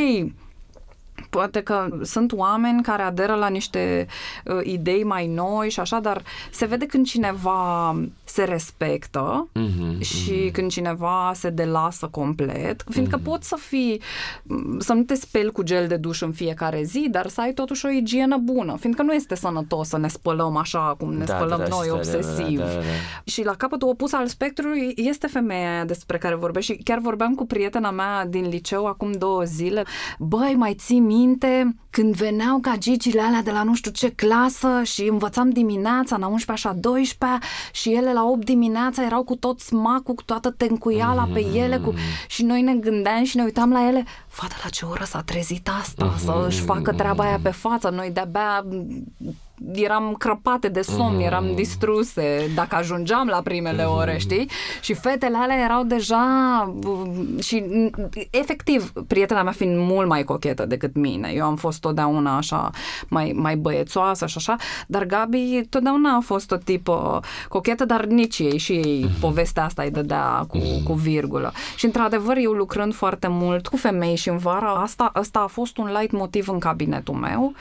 poate că sunt oameni care aderă la niște uh, idei mai noi și așa, dar se vede când cineva se respectă mm-hmm, și mm-hmm. când cineva se delasă complet, fiindcă mm-hmm. poți să fii, să nu te speli cu gel de duș în fiecare zi, dar să ai totuși o igienă bună, fiindcă nu este sănătos să ne spălăm așa cum ne Da, spălăm da, da, noi și da, obsesiv. da, da, da, da. Și la capătul opus al spectrului este femeia aia despre care vorbești și chiar vorbeam cu prietena mea din liceu acum două zile. Băi, mai ții minte când veneau gagicile alea de la nu știu ce clasă și învățam dimineața, la 11 așa 12 și ele la 8 dimineața erau cu tot smacul, cu toată tencuiala pe ele cu... și noi ne gândeam și ne uitam la ele, fata la ce oră s-a trezit asta, să își facă treaba aia pe față, noi de-abia eram crăpate de somn, mm. eram distruse dacă ajungeam la primele mm. ore, știi? Și fetele alea erau deja și efectiv, prietena mea fiind mult mai cochetă decât mine. Eu am fost totdeauna așa mai, mai băiețoasă și așa, dar Gabi totdeauna a fost o tipă cochetă, dar nici ei și ei mm. povestea asta îi dădea cu, mm. cu virgulă. Și într-adevăr, eu lucrând foarte mult cu femei și în vara asta, asta a fost un light motiv în cabinetul meu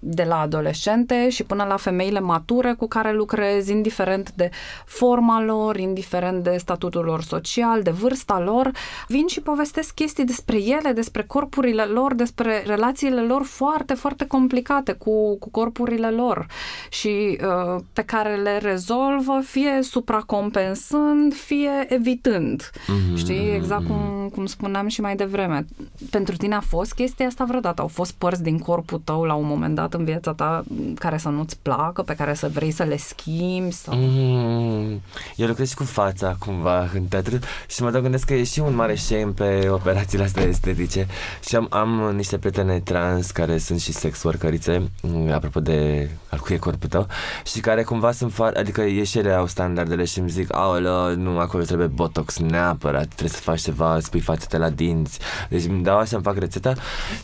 de la adolescente și până la femeile mature cu care lucrez, indiferent de forma lor, indiferent de statutul lor social, de vârsta lor, vin și povestesc chestii despre ele, despre corpurile lor, despre relațiile lor foarte, foarte complicate cu, cu corpurile lor și uh, pe care le rezolvă fie supracompensând, fie evitând. Mm-hmm. Știi? Exact cum, cum spuneam și mai devreme. Pentru tine a fost chestia asta vreodată? Au fost părți din corpul tău la un moment dat în viața ta care să nu-ți placă, pe care să vrei să le schimbi? Sau... Mm, eu lucrez cu fața cumva în teatru și mă gândesc că e și un mare shame pe operațiile astea estetice. Și am, am niște prietene trans care sunt și sex workerițe, mm, apropo de al cui e corpul tău, și care cumva sunt foarte, adică e și ele au standardele și îmi zic, aolă, nu, acolo trebuie botox neapărat, trebuie să faci ceva, spui fațete la dinți, deci îmi dau așa, îmi fac rețeta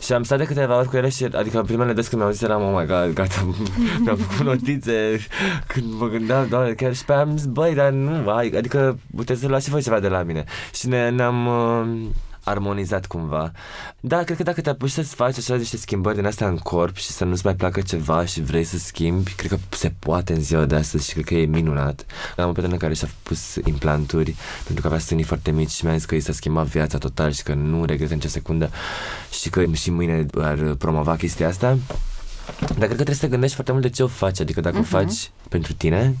și am stat de câteva ori cu ele și, adică primele des când mi-au zis eram, oh my god, gata, mi-am făcut notițe când mă gândeam, doamne, chiar și pe aia am zis, băi, dar nu, adică puteți să luați și voi ceva de la mine. Și ne, ne-am uh, armonizat cumva. Da, cred că dacă te apuci să-ți faci așa niște schimbări din astea în corp și să nu-ți mai placă ceva și vrei să schimbi, cred că se poate în ziua de astăzi și cred că e minunat. Am o prietenă care și-a pus implanturi pentru că avea sânii foarte mici și mi-a zis că i s-a schimbat viața total și că nu regretă nicio secundă și că și mâine ar promova chestia asta. Dar cred că trebuie să te gândești foarte mult de ce o faci, adică dacă uh-huh. o mhm. faci pentru tine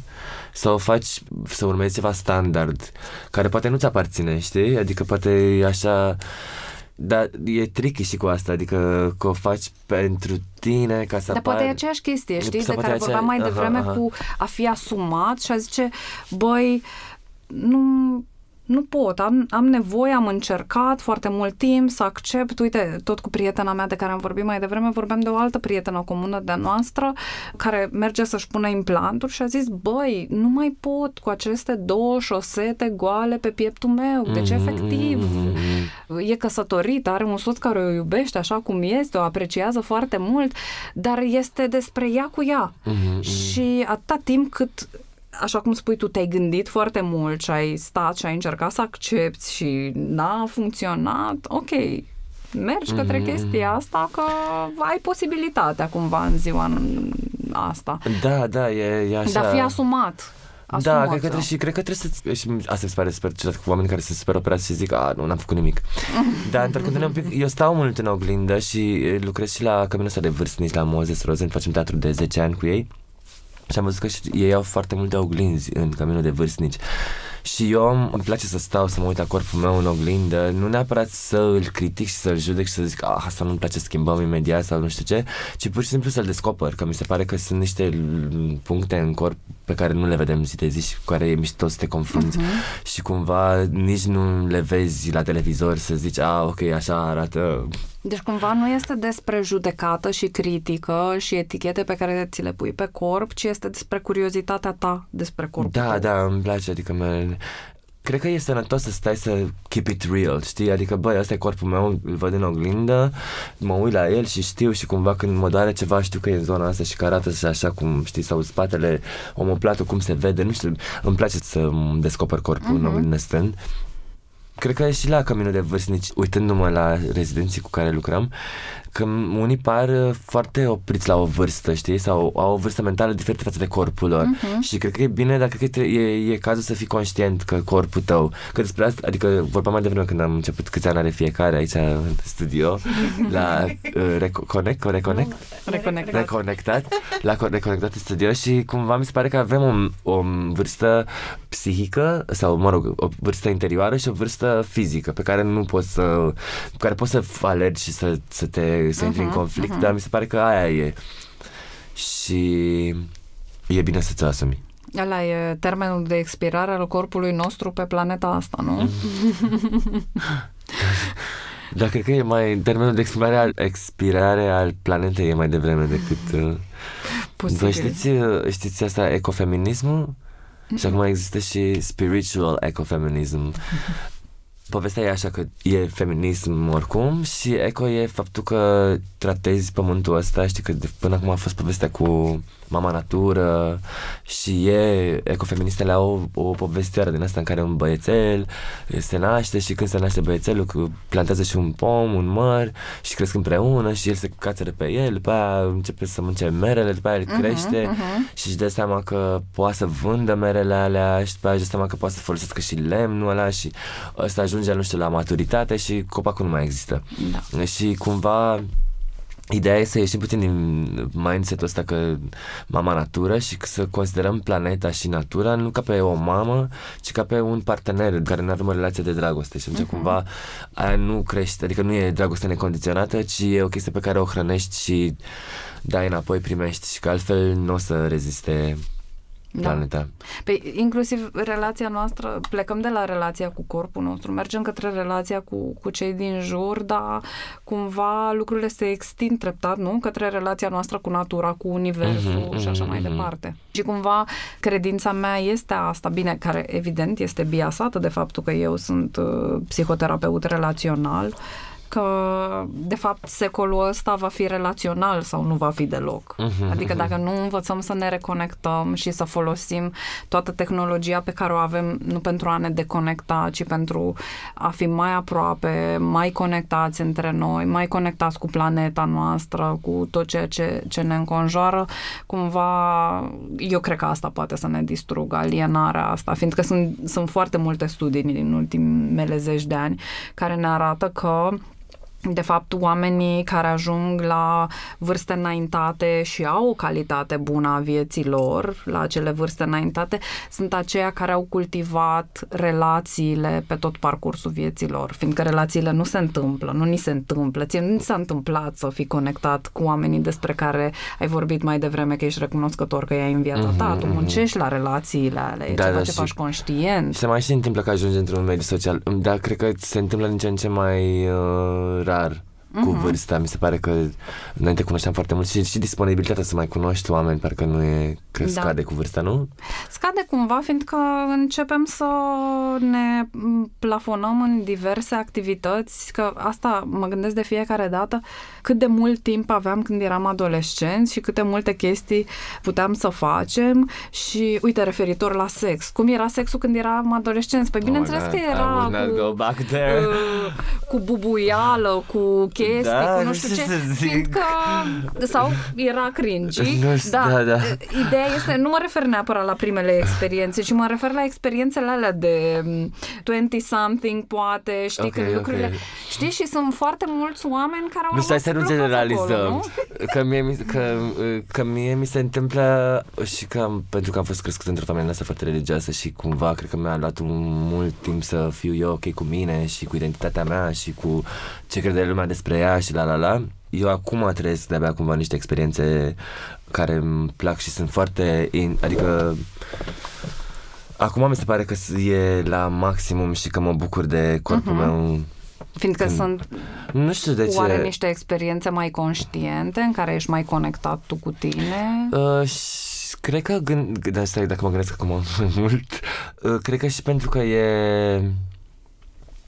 sau o faci să urmezi ceva standard care poate nu-ți aparține, știi? Adică poate e așa... Dar e tricky și cu asta, adică că o faci pentru tine ca să Dar apar... poate e aceeași chestie, știi? De care vorbeam mai devreme aha, aha. cu a fi asumat și a zice, băi, nu nu pot, am, am nevoie, am încercat foarte mult timp să accept, uite, tot cu prietena mea de care am vorbit mai devreme, vorbeam de o altă prietenă comună de noastră care merge să-și pună implanturi și a zis, băi, nu mai pot cu aceste două șosete goale pe pieptul meu, deci mm-hmm, efectiv, mm-hmm. e căsătorită, are un soț care o iubește așa cum este, o apreciază foarte mult, dar este despre ea cu ea mm-hmm. și atâta timp cât așa cum spui tu, te-ai gândit foarte mult și ai stat și ai încercat să accepti și n-a funcționat, ok, mergi mm-hmm. către chestia asta că ai posibilitatea cumva în ziua asta. Da, da, e, e așa. Dar fi asumat. Asumat, da, cred că, trebuie, și cred că trebuie să... Și asta mi se pare super ciudat cu oameni care se super operați și zic, a, nu, n-am făcut nimic. Dar întorcându-ne un pic, eu stau mult în oglindă și lucrez și la caminul ăsta de vârstnici la Moses Rosen, facem teatru de 10 ani cu ei și am văzut că și ei au foarte multe oglinzi în caminul de vârstnici. Și eu îmi place să stau, să mă uit la corpul meu în oglindă, nu neapărat să îl critic și să-l judec și să zic, ah, asta nu-mi place, schimbăm imediat sau nu știu ce, ci pur și simplu să-l descoper, că mi se pare că sunt niște puncte în corp pe care nu le vedem zi de zi și cu care e mișto să te confrunți uh-huh. și cumva nici nu le vezi la televizor să zici, ah, ok, așa arată deci cumva nu este despre judecată și critică și etichete pe care ți le pui pe corp, ci este despre curiozitatea ta despre corpul Da, tău. da, îmi place, adică mă, cred că e sănătos să stai să keep it real, știi? Adică, băi, ăsta e corpul meu, îl văd în oglindă, mă uit la el și știu și cumva când mă doare ceva, știu că e în zona asta și că arată și așa cum, știi, sau spatele, omoplatul, cum se vede, nu știu, îmi place să descoper corpul uh-huh. în mhm. oglindă stând Cred că și la Caminul de Vârstnici, uitându-mă la rezidenții cu care lucrăm, că unii par uh, foarte opriți la o vârstă, știi? Sau au o vârstă mentală diferită față de corpul lor. Uh-huh. Și cred că e bine, dar cred că e, e cazul să fii conștient că corpul tău, că despre asta, adică vorbeam mai devreme când am început câți ani are fiecare aici în studio, la uh, Reconnect, Reconnect? Reconectat. Reconectat, la Reconectat în studio și cumva mi se pare că avem o, o vârstă psihică sau, mă rog, o vârstă interioară și o vârstă fizică pe care nu poți să, pe care poți să alergi și să, să te să intri uh-huh, în mhm, conflict, uh-huh. dar mi se pare că aia e. Și e bine să-ți asumi. Ăla e termenul de expirare al corpului nostru pe planeta asta, nu? Dar cred că e mai termenul de expirare al, expirare al planetei e mai devreme decât... Uh, Vă știți, uh, știți asta, ecofeminismul? Mm-hmm. Și acum există și spiritual ecofeminism. Povestea e așa că e feminism oricum și eco e faptul că tratezi pământul ăsta, știi că de, până acum a fost povestea cu mama natură și e, ecofeministele au o, o povestioară din asta în care un băiețel se naște și când se naște băiețelul plantează și un pom, un măr și cresc împreună și el se cațără pe el, după aia începe să mânce merele, după aia el uh-huh, crește uh-huh. și își dă seama că poate să vândă merele alea și după aia își dă seama că poate să folosească și lemnul ăla și ăsta ajunge, nu știu, la maturitate și copacul nu mai există. Da. Și cumva Ideea e să ieșim puțin din mindset-ul ăsta că mama natură și să considerăm planeta și natura nu ca pe o mamă, ci ca pe un partener care nu are o relație de dragoste și atunci uh-huh. cumva aia nu crește, adică nu e dragoste necondiționată, ci e o chestie pe care o hrănești și dai înapoi, primești și că altfel nu o să reziste da. planeta. Păi, inclusiv relația noastră, plecăm de la relația cu corpul nostru, mergem către relația cu, cu cei din jur, dar cumva lucrurile se extind treptat, nu? Către relația noastră cu natura, cu universul uh-huh, și așa uh-huh, mai uh-huh. departe. Și cumva credința mea este asta, bine, care evident este biasată de faptul că eu sunt uh, psihoterapeut relațional, că, de fapt, secolul ăsta va fi relațional sau nu va fi deloc. Uh-huh, adică uh-huh. dacă nu învățăm să ne reconectăm și să folosim toată tehnologia pe care o avem, nu pentru a ne deconecta, ci pentru a fi mai aproape, mai conectați între noi, mai conectați cu planeta noastră, cu tot ceea ce, ce ne înconjoară, cumva, eu cred că asta poate să ne distrugă, alienarea asta, fiindcă sunt, sunt foarte multe studii din ultimele zeci de ani care ne arată că de fapt, oamenii care ajung la vârste înaintate și au o calitate bună a vieții lor, la acele vârste înaintate, sunt aceia care au cultivat relațiile pe tot parcursul vieții lor, fiindcă relațiile nu se întâmplă, nu ni se întâmplă. Ție nu ni s-a întâmplat să fii conectat cu oamenii despre care ai vorbit mai devreme că ești recunoscător că i-ai în viața mm-hmm, ta, tu mhm. muncești la relațiile alea, e da, ceva da, ce faci conștient. Se mai și întâmplă că ajungi într-un mediu social, dar cred că se întâmplă din ce în ce mai uh, lograr rar cu uh-huh. vârsta. Mi se pare că înainte cunoșteam foarte mult și, și disponibilitatea să mai cunoști oameni, parcă nu e că da. scade cu vârsta, nu? Scade cumva, fiindcă începem să ne plafonăm în diverse activități, că asta mă gândesc de fiecare dată, cât de mult timp aveam când eram adolescenți și câte multe chestii puteam să facem și, uite, referitor la sex. Cum era sexul când eram adolescenți? Păi, bineînțeles oh că era cu, go back there. Uh, cu bubuială, cu chestii, da, cu nu știu ce, fiindcă sau era cringy, da, da, da. Ideea este, nu mă refer neapărat la primele experiențe, ci mă refer la experiențele alea de 20-something, poate, știi, okay, că lucrurile, okay. știi, și sunt foarte mulți oameni care au nu, stai să nu generalizăm, acolo, nu? Că, mie, că, că mie mi se întâmplă și că pentru că am fost crescut într-o familie asta foarte religioasă și cumva cred că mi-a luat un mult timp să fiu eu ok cu mine și cu identitatea mea și cu ce crede lumea despre ea și la la la. Eu acum trăiesc de-abia cumva niște experiențe care îmi plac și sunt foarte... In, adică... Acum mi se pare că e la maximum și că mă bucur de corpul uh-huh. meu Fiindcă când... sunt nu știu de ce. oare niște experiențe mai conștiente în care ești mai conectat tu cu tine? Uh, și cred că gând... Da, stai, dacă mă gândesc acum mult, uh, cred că și pentru că e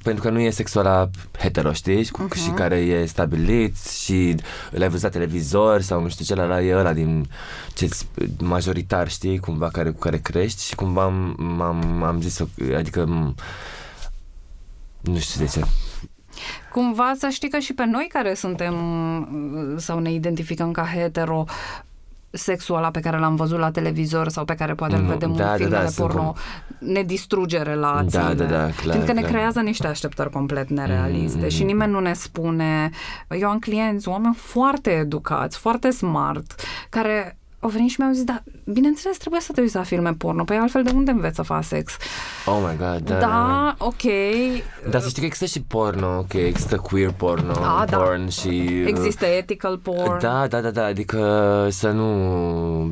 pentru că nu e sexuala hetero, știi? Uh-huh. Și care e stabilit și l-ai văzut la televizor sau nu știu ce, la e ăla din ce majoritar, știi? Cumva care, cu care crești și cumva am, am, am zis, adică nu știu de ce. Cumva să știi că și pe noi care suntem sau ne identificăm ca hetero, sexul ăla pe care l-am văzut la televizor sau pe care poate îl mm, vedem da, în filmele da, da, porno cum... ne distruge relațiile. Da, da, da, clar, Fiindcă clar. ne creează niște așteptări complet nerealiste mm, și nimeni nu ne spune... Eu am clienți, oameni foarte educați, foarte smart, care au venit și mi-au zis, da, bineînțeles, trebuie să te uiți la filme porno, păi altfel de unde înveți să faci sex? Oh my god, da. Da, ok. Dar să știi că există și porno, ok, există queer porno, A, da. porn da. și... Există ethical porn. Da, da, da, da, adică să nu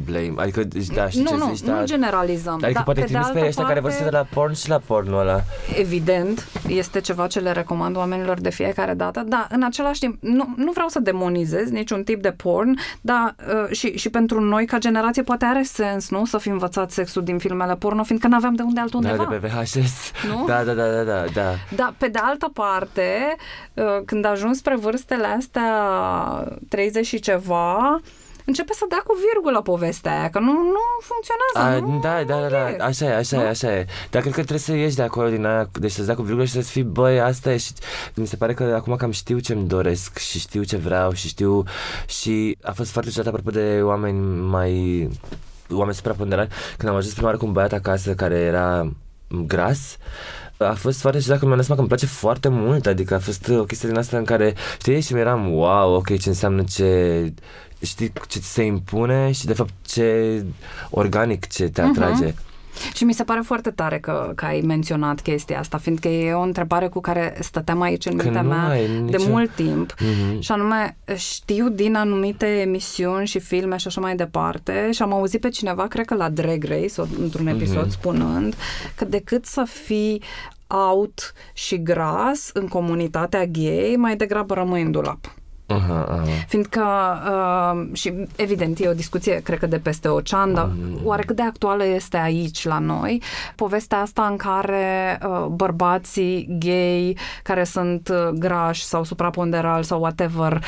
blame, adică, da, știi nu, ce nu, zici, da. nu generalizăm. Adică da, poate trimis pe ăștia care vor să de la porn și la porno ăla. Evident, este ceva ce le recomand oamenilor de fiecare dată, dar în același timp, nu, nu vreau să demonizez niciun tip de porn, dar uh, și, și pentru noi noi ca generație poate are sens, nu? Să fi învățat sexul din filmele porno, fiindcă nu aveam de unde altundeva. Da, de pe VHS. Nu? Da, da, da, da, da, da. Da, pe de altă parte, uh, când ajungi spre vârstele astea 30 și ceva, începe să dea cu virgulă povestea aia, că nu, nu funcționează. A, nu, da, da, da, e. da, așa e, așa e, așa e. Dar cred că trebuie să ieși de acolo din aia, deci să-ți dea cu virgulă și să-ți fii, băi, asta e și mi se pare că acum cam știu ce-mi doresc și știu ce vreau și știu și a fost foarte ciudat apropo de oameni mai, oameni supraponderați, când am ajuns prima oară cu un băiat acasă care era gras, a fost foarte ciudat că mi-am dat seama că îmi place foarte mult, adică a fost o chestie din asta în care, știi, și eram, wow, ok, ce înseamnă ce, știi, ce ți se impune și de fapt ce organic ce te atrage. Și mi se pare foarte tare că, că ai menționat chestia asta, fiindcă e o întrebare cu care stăteam aici în Că mintea nu mea ai de nicio- mult timp. Mhm. Și anume, știu din anumite emisiuni și filme și așa mai departe și am auzit pe cineva, cred că la Drag Race, o- într-un episod, Mhm. spunând că decât să fii out și gras în comunitatea gay, mai degrabă rămâi în dulap. Aha, aha. Fiindcă, uh, și evident, e o discuție, cred că de peste ocean, dar Mm. oare cât de actuală este aici la noi povestea asta în care uh, bărbații gay care sunt uh, grași sau supraponderali sau whatever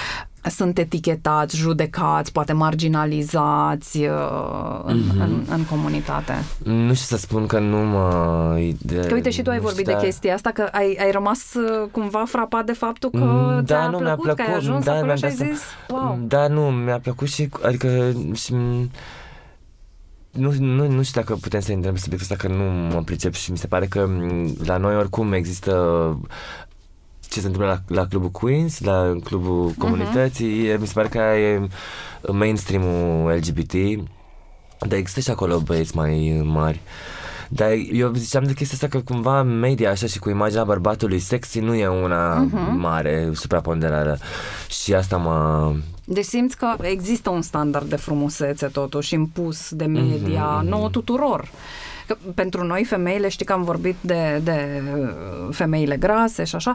sunt etichetați, judecați, poate marginalizați uh, în, Mhm. în, în comunitate. Nu știu să spun că nu mă... De, Că uite și tu ai nu vorbit știu, de da. chestia asta, că ai, ai rămas uh, cumva frapat de faptul că Mm, ți-a da, nu, mi-a plăcut, că ai plăcut, ajuns da, acolo mi-am și ai dat seama. zis, wow. Da, nu, mi-a plăcut și, adică, și, nu, nu, nu știu dacă putem să intrăm pe subiectul ăsta, că nu mă pricep și mi se pare că m, la noi oricum există ce se întâmplă la, la clubul Queens, la clubul comunității, mi se pare că e mainstream-ul LGBT, dar există și acolo băieți mai mari. Dar eu ziceam de chestia asta că cumva media așa și cu imaginea bărbatului sexy nu e una mare, supraponderală. Și asta mă... Deci simți că există un standard de frumusețe totuși impus de media, Mhm, mhm. nouă tuturor. Că pentru noi femeile, știi că am vorbit de, de uh, femeile grase și așa,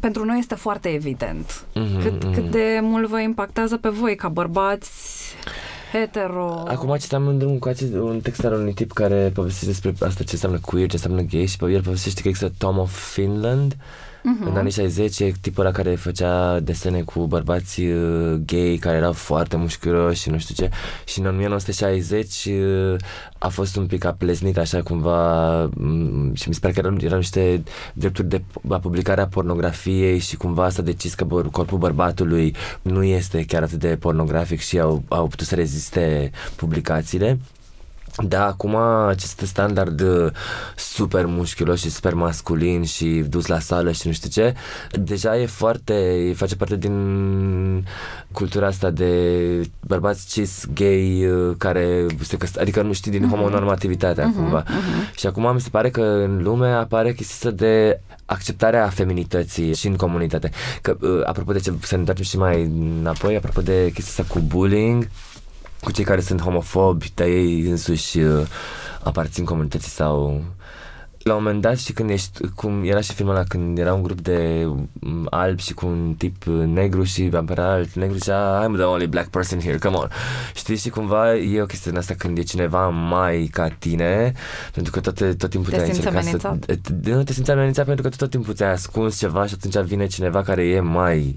pentru noi este foarte evident. Mhm, Cât, mhm. cât de mult vă impactează pe voi ca bărbați hetero. Acum citeam în drum cu acest, un text al unui tip care povestește despre asta ce înseamnă queer, ce înseamnă gay și pe el povestește că există Tom of Finland Mhm. în anii 60 e tipul ăla care făcea desene cu bărbați uh, gay care erau foarte mușchiuroși și nu știu ce și în 1960 uh, a fost un pic apleznit așa cumva mm, și mi se pare că erau, erau niște drepturi de la publicarea pornografiei și cumva s-a decis că băr- corpul bărbatului nu este chiar atât de pornografic și au, au putut să reziste publicațiile da, acum acest standard uh, super mușchiulos și super masculin și dus la sală și nu știu ce, deja e foarte, face parte din cultura asta de bărbați cis, gay, uh, care se căsă, adică nu știi, din homonormativitatea cumva. Și acum mi se pare că în lume apare chestia asta de acceptarea feminității și în comunitate. Că, uh, apropo de ce, să ne întoarcem și mai înapoi, apropo de chestia asta cu bullying, cu cei care sunt homofobi, dar ei însuși uh, aparțin comunității sau... La un moment dat și când ești, cum era și filmul ăla, când era un grup de um, albi și cu un tip uh, negru și apărea alt negru și zicea, I'm the only black person here, come on. Știi, și cumva e o chestie din asta când e cineva mai ca tine, pentru că tot, tot timpul Te te-ai simți încercat să... amenințat? te- Nu te simți amenințat pentru că tu tot timpul ți-ai ascuns ceva și atunci vine cineva care e mai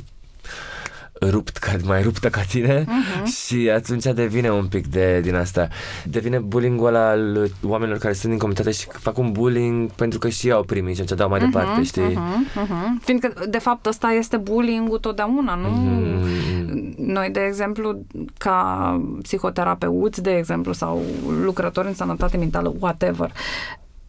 rupt, ca, mai ruptă ca tine Mhm. și atunci devine un pic de din asta. Devine bullying-ul ăla al oamenilor care sunt din comunitate și fac un bullying pentru că și ei au primit și atunci dau mai departe, știi? Mhm, mhm. Fiindcă, de fapt, ăsta este bullying-ul totdeauna, nu? Mhm. Noi, de exemplu, ca psihoterapeuți, de exemplu, sau lucrători în sănătate mentală, whatever,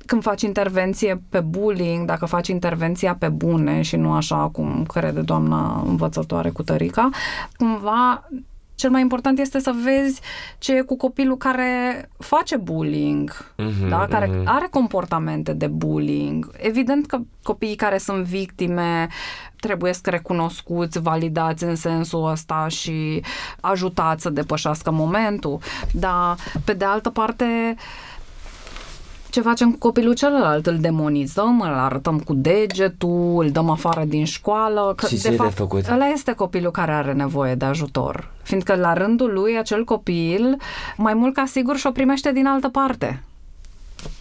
când faci intervenție pe bullying, dacă faci intervenția pe bune și nu așa cum crede doamna învățătoare cu tărica, cumva cel mai important este să vezi ce e cu copilul care face bullying, Mhm, da? care mhm. are comportamente de bullying. Evident că copiii care sunt victime trebuie să recunoscuți, validați în sensul ăsta și ajutați să depășească momentul. Dar, pe de altă parte, Ce facem cu copilul celălalt? Îl demonizăm, îl arătăm cu degetul, îl dăm afară din școală. Că, Și ce de e de fapt, făcut? ăla este copilul care are nevoie de ajutor. Fiindcă la rândul lui, acel copil, mai mult ca sigur și-o primește din altă parte.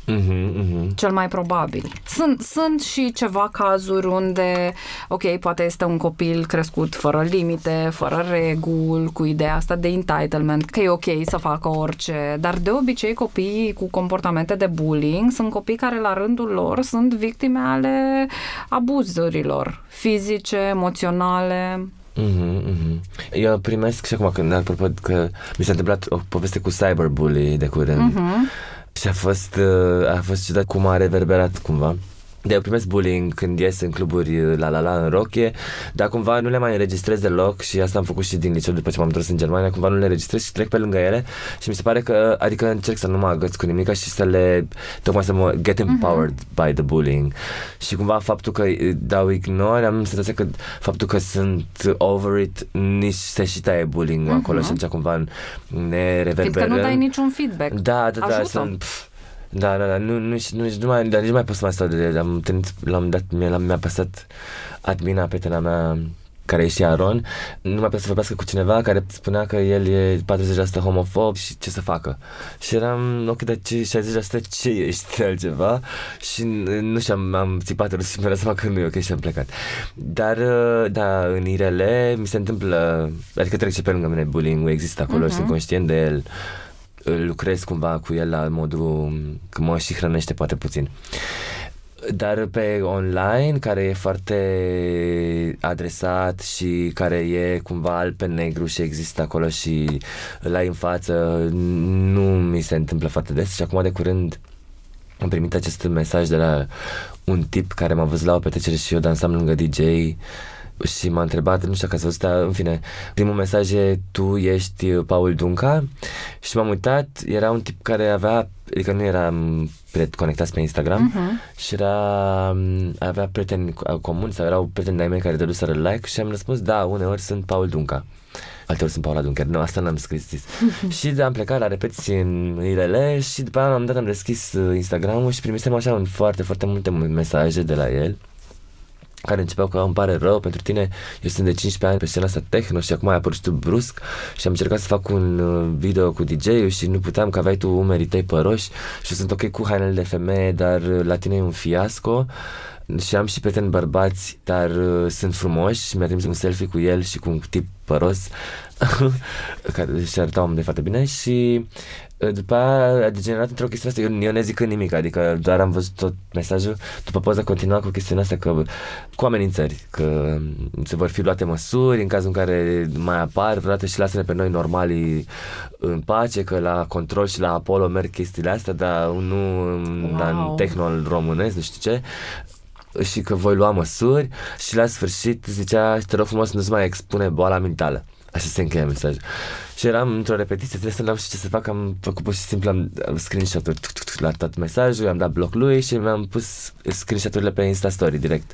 Mhm, mhm. Cel mai probabil. Sunt, sunt și ceva cazuri unde, ok, poate este un copil crescut fără limite, fără reguli, cu ideea asta de entitlement, că e ok să facă orice, dar de obicei copiii cu comportamente de bullying sunt copii care la rândul lor sunt victime ale abuzurilor fizice, emoționale. Mhm, mhm. Eu primesc și acum când apropo că mi s-a întâmplat o poveste cu cyberbully de curând Mhm. Și a fost, uh, a fost ciudat cum a reverberat cumva. De eu primesc bullying când ies în cluburi uh, la la la în rochie, dar cumva nu le mai înregistrez deloc și asta am făcut și din liceu după ce m-am întors în Germania, cumva nu le înregistrez și trec pe lângă ele și mi se pare că, adică încerc să nu mă agăț cu nimic și să le, tocmai să mă get empowered by the bullying și cumva faptul că uh, dau ignore, am senzația că faptul că sunt over it, nici se și taie bullying acolo și atunci cumva ne reverberăm. Fiindcă nu dai niciun feedback. Da, da, da, Ajută. sunt... Pf, da, da, da, nu, nu, nu, nu, nu, mai, dar nici nu mai pot să mai stau de el. Am întâlnit, l-am dat, mi-a, l-am- mi-a păsat admina, prietena mea, care e și Aron, nu mai pot să vorbească cu cineva care spunea că el e 40% homofob și ce să facă. Și eram, ok, dar ce, 60% ce ești altceva? Și nu știu, am, am țipat râs și mi-a dat seama că nu e ok și am plecat. Dar, uh, da, în IRL mi se întâmplă, adică trec și pe lângă mine bullying există acolo și sunt conștient de el lucrez cumva cu el la modul că mă și hrănește poate puțin. Dar pe online, care e foarte adresat și care e cumva alb pe negru și există acolo și îl ai în față, nu mi se întâmplă foarte des și acum de curând am primit acest mesaj de la un tip care m-a văzut la o petrecere și eu dansam lângă DJ și m-a întrebat, nu știu dacă ați văzut, dar în fine, primul mesaj e tu ești uh, Paul Dunca și m-am uitat, era un tip care avea, adică nu eram pre- conectați pe Instagram Mhm. și era, um, avea prieteni co- comuni sau erau prieteni de-ai mei care dăduseră like și am răspuns, da, uneori sunt Paul Dunca. Alteori sunt Paula Duncher. Nu, asta n-am scris. zis. și de am plecat la repetiții în IRL și după aia am dat, am deschis uh, Instagram-ul și primisem așa un foarte, foarte multe mesaje de la el care începeau că îmi pare rău pentru tine, eu sunt de 15 ani pe scena asta techno și acum ai apărut și tu brusc. Și am încercat să fac un uh, video cu DJ-ul și nu puteam că aveai tu umerii tăi păroși și eu sunt ok cu hainele de femeie, dar uh, la tine e un fiasco. Și am și prieteni bărbați, dar uh, sunt frumoși și mi-a trimis un selfie cu el și cu un tip păros care și arăta om de foarte bine și uh, după aia a degenerat într-o chestie asta, eu, eu ne zic nimic, adică doar am văzut tot mesajul, după poza continua cu chestiunea asta că, cu amenințări, că se vor fi luate măsuri în cazul în care mai apar, vreodată și lasă-ne pe noi normali în pace, că la control și la Apollo merg chestiile astea, dar nu în- la Wow. în techno românesc, nu știu ce și că voi lua măsuri și la sfârșit zicea, te rog frumos, nu-ți mai expune boala mentală. Așa se încheie mesajul. Și eram într-o repetiție, trebuie să n-am știu ce să fac, am făcut pur și simplu, am am screenshot-uri tuc, tuc, tuc, la tot mesajul, am dat bloc lui și mi-am pus screenshot-urile pe Insta Story direct.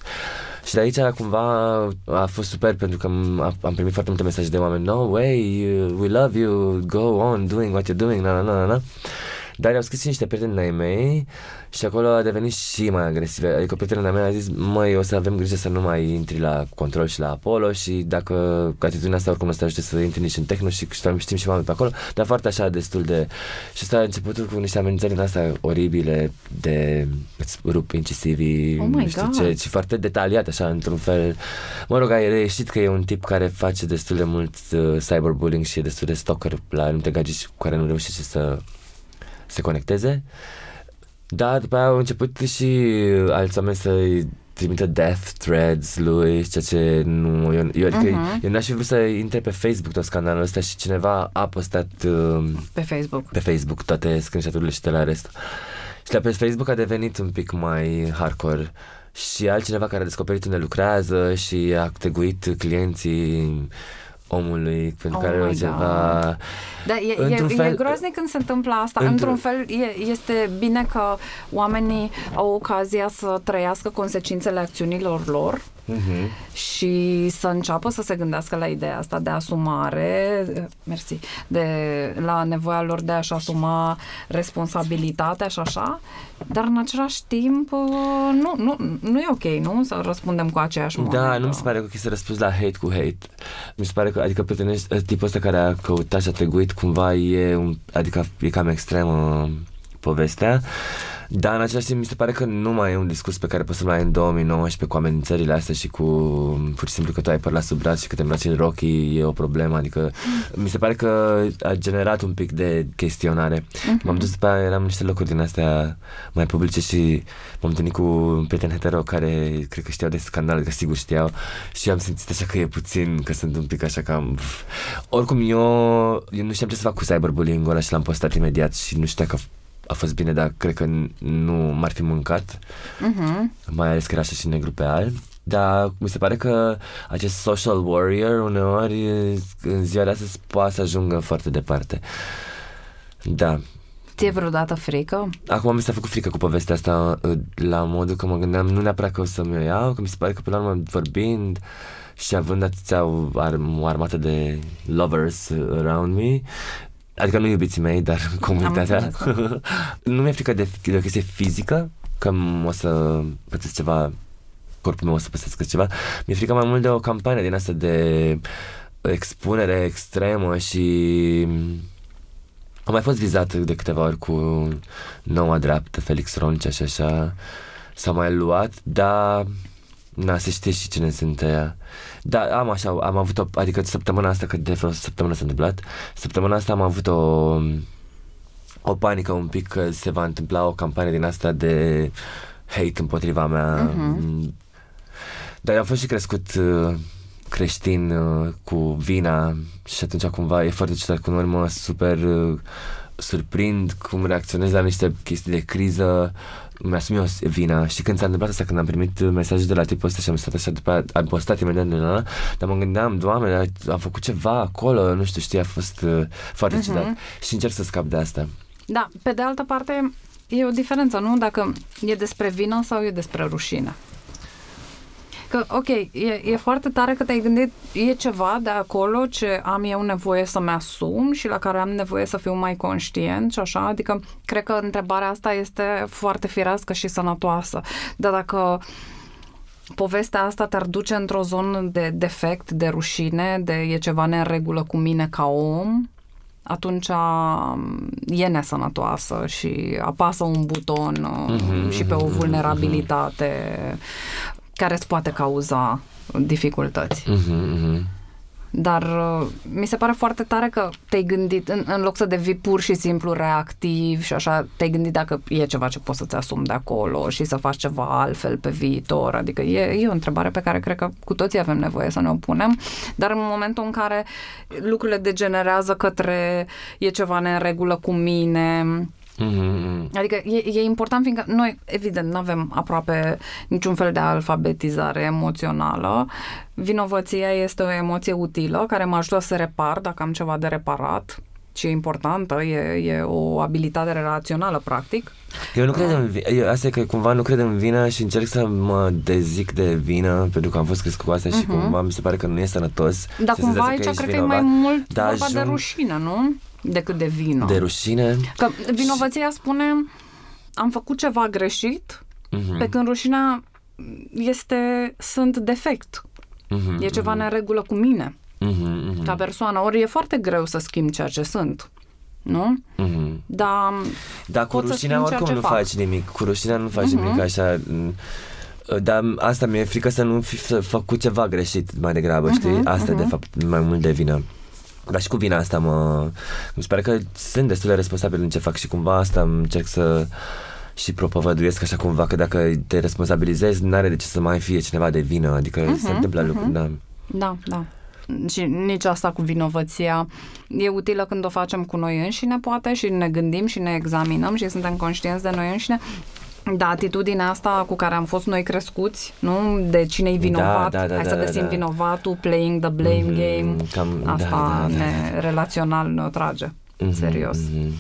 Și de aici cumva a fost super pentru că am, am primit foarte multe mesaje de oameni No way, you- we love you, go on doing what you're doing, na na na na, na. Dar i-au scris și niște prieteni ai mei și acolo a devenit și mai agresiv. Adică prietenul mea a zis, măi, o să avem grijă să nu mai intri la control și la Apollo și dacă atitudinea asta oricum nu te ajute să intri nici în techno și știm, știm și oameni pe acolo, dar foarte așa destul de... Și asta a început cu niște amenințări din astea oribile de îți rup incisivii, Oh my nu știu God. ce, și foarte detaliat așa într-un fel. Mă rog, ai reieșit că e un tip care face destul de mult uh, cyberbullying și e destul de stalker la anumite gagici cu care nu reușește să se conecteze. Dar după aia au început și alți oameni să-i trimită death threads lui, ceea ce nu... Eu, eu, adică Mhm. eu n-aș fi vrut să intre pe Facebook tot scandalul ăsta și cineva a postat uh, Pe Facebook. pe Facebook toate screenshot-urile și de la rest. Și la pe Facebook a devenit un pic mai hardcore și altcineva care a descoperit unde lucrează și a teguit clienții omului pentru Oh care my e ceva... Da, e, e, Într-un e fel- groaznic când se întâmplă asta. într-un- Într-un fel, e, este bine că oamenii au ocazia să trăiască consecințele acțiunilor lor Mhm. și să înceapă să se gândească la ideea asta de asumare, mersi, de, la nevoia lor de a-și asuma responsabilitatea și așa, dar în același timp uh, nu, nu, nu e ok, nu? Să răspundem cu aceeași Da, monedă. nu mi se pare că să răspunzi la hate cu hate. Mi se pare că, adică prietenești, tipul ăsta care a căutat și a teguit, cumva e, un, adică e cam extremă povestea. Dar în același timp mi se pare că nu mai e un discurs pe care poți să-l ai în 2019 cu amenințările astea și cu pur și simplu că tu ai păr la sub braț și că te îmbraci în Rocky e o problemă. Adică mi se pare că a generat un pic de chestionare. M-am dus pe aia, eram în niște locuri din astea mai publice și m-am întâlnit cu un prieten hetero care cred că știau de scandal, că sigur știau și am simțit așa că e puțin, că sunt un pic așa cam... Oricum eu, eu nu știam ce să fac cu cyberbullying-ul ăla și l-am postat imediat și nu știa că a fost bine, dar cred că nu m-ar fi mâncat, Mhm. mai ales că era așa și negru pe alb. Dar mi se pare că acest social warrior uneori în ziua de astăzi poate să ajungă foarte departe. Da. Ție vreodată frică? Acum mi s-a făcut frică cu povestea asta uh, la modul că mă gândeam nu neapărat că o să-mi o iau, că mi se pare că până la urmă vorbind și având atâția o, ar- o armată de lovers uh, around me, adică nu iubiții mei, dar comunitatea, înțeles, da. nu mi-e frică de, de o chestie fizică, că m- o să pățesc ceva, corpul meu o să pățesc ceva, mi-e frică mai mult de o campanie din asta de expunere extremă și am mai fost vizat de câteva ori cu noua dreaptă, Felix Roncea și așa. S-a mai luat, dar Na, se știe și cine sunt ea. Da, am așa, am avut o, adică săptămâna asta, că de vreo săptămână s-a întâmplat, săptămâna asta am avut o, o panică un pic că se va întâmpla o campanie din asta de hate împotriva mea. Mhm. Dar eu am fost și crescut uh, creștin uh, cu vina și atunci cumva e foarte ciudat cum ori mă super uh, surprind cum reacționez la niște chestii de criză mi-asum eu vina și când s-a întâmplat asta, când am primit mesajul de la tipul ăsta și am stat așa după aia, am postat imediat de la dar mă gândeam, doamne, am făcut ceva acolo, nu știu, știi, a fost uh, foarte Mhm. ciudat și încerc să scap de asta. Da, pe de altă parte, e o diferență, nu? Dacă e despre vină sau e despre rușine. Că, ok, e, e foarte tare că te-ai gândit, e ceva de acolo ce am eu nevoie să-mi asum și la care am nevoie să fiu mai conștient și așa, adică cred că întrebarea asta este foarte firească și sănătoasă. Dar dacă povestea asta te-ar duce într-o zonă de defect, de rușine, de e ceva neregulă cu mine ca om, atunci um, e nesănătoasă și apasă un buton uh, Mhm, și pe o mhm, vulnerabilitate care îți poate cauza dificultăți. Mhm, mhm. Dar uh, mi se pare foarte tare că te-ai gândit, în, în loc să devii pur și simplu reactiv și așa, te-ai gândit dacă e ceva ce poți să-ți asumi de acolo și să faci ceva altfel pe viitor. Adică e, e o întrebare pe care cred că cu toții avem nevoie să ne o punem, dar în momentul în care lucrurile degenerează către e ceva neregulă cu mine, Mhm, mhm. Adică e, e important fiindcă noi, evident, nu avem aproape niciun fel de alfabetizare emoțională. Vinovăția este o emoție utilă care mă ajută să repar dacă am ceva de reparat și e importantă, e, e o abilitate relațională, practic. Eu nu cred în vi- eu, asta e că cumva nu cred în vină și încerc să mă dezic de vină pentru că am fost crescut cu asta și cumva mi se pare că nu e sănătos. Dar să cumva se aici ești cred că e mai vinovat. mult Dar vorba de ajung- rușine, nu? Decât de vină. De rușine. Că vinovăția spune am făcut ceva greșit, Mhm, pe când rușinea este sunt defect. mhm, E ceva neregulă cu mine. mhm, mhm, ca persoană. Ori e foarte greu să schimb ceea ce sunt. Nu? mhm. Dar Dar cu pot să rușinea schimb ceea oricum ce nu fac. faci nimic. Cu rușinea nu faci Mhm. nimic așa. m, Dar asta mi-e frică să nu fi f- făcut ceva greșit mai degrabă, Mhm, știi? Asta e de fapt mai mult de vină. Dar și cu vina asta mă... Mi se pare că sunt destul de responsabil în ce fac și cumva asta îmi încerc să și propovăduiesc așa cumva că dacă te responsabilizezi, n-are de ce să mai fie cineva de vină, adică se întâmplă lucruri, da. da, da. Și nici asta cu vinovăția e utilă când o facem cu noi înșine, poate, și ne gândim și ne examinăm și suntem conștienți de noi înșine. Da, atitudinea asta cu care am fost noi crescuți, nu? De cine-i vinovat, Da, da, da, hai da, să da, găsim da. vinovatul, playing the blame Mhm, game. cam- da, asta da, da. ne relațional ne trage. Mhm, Serios. mhm.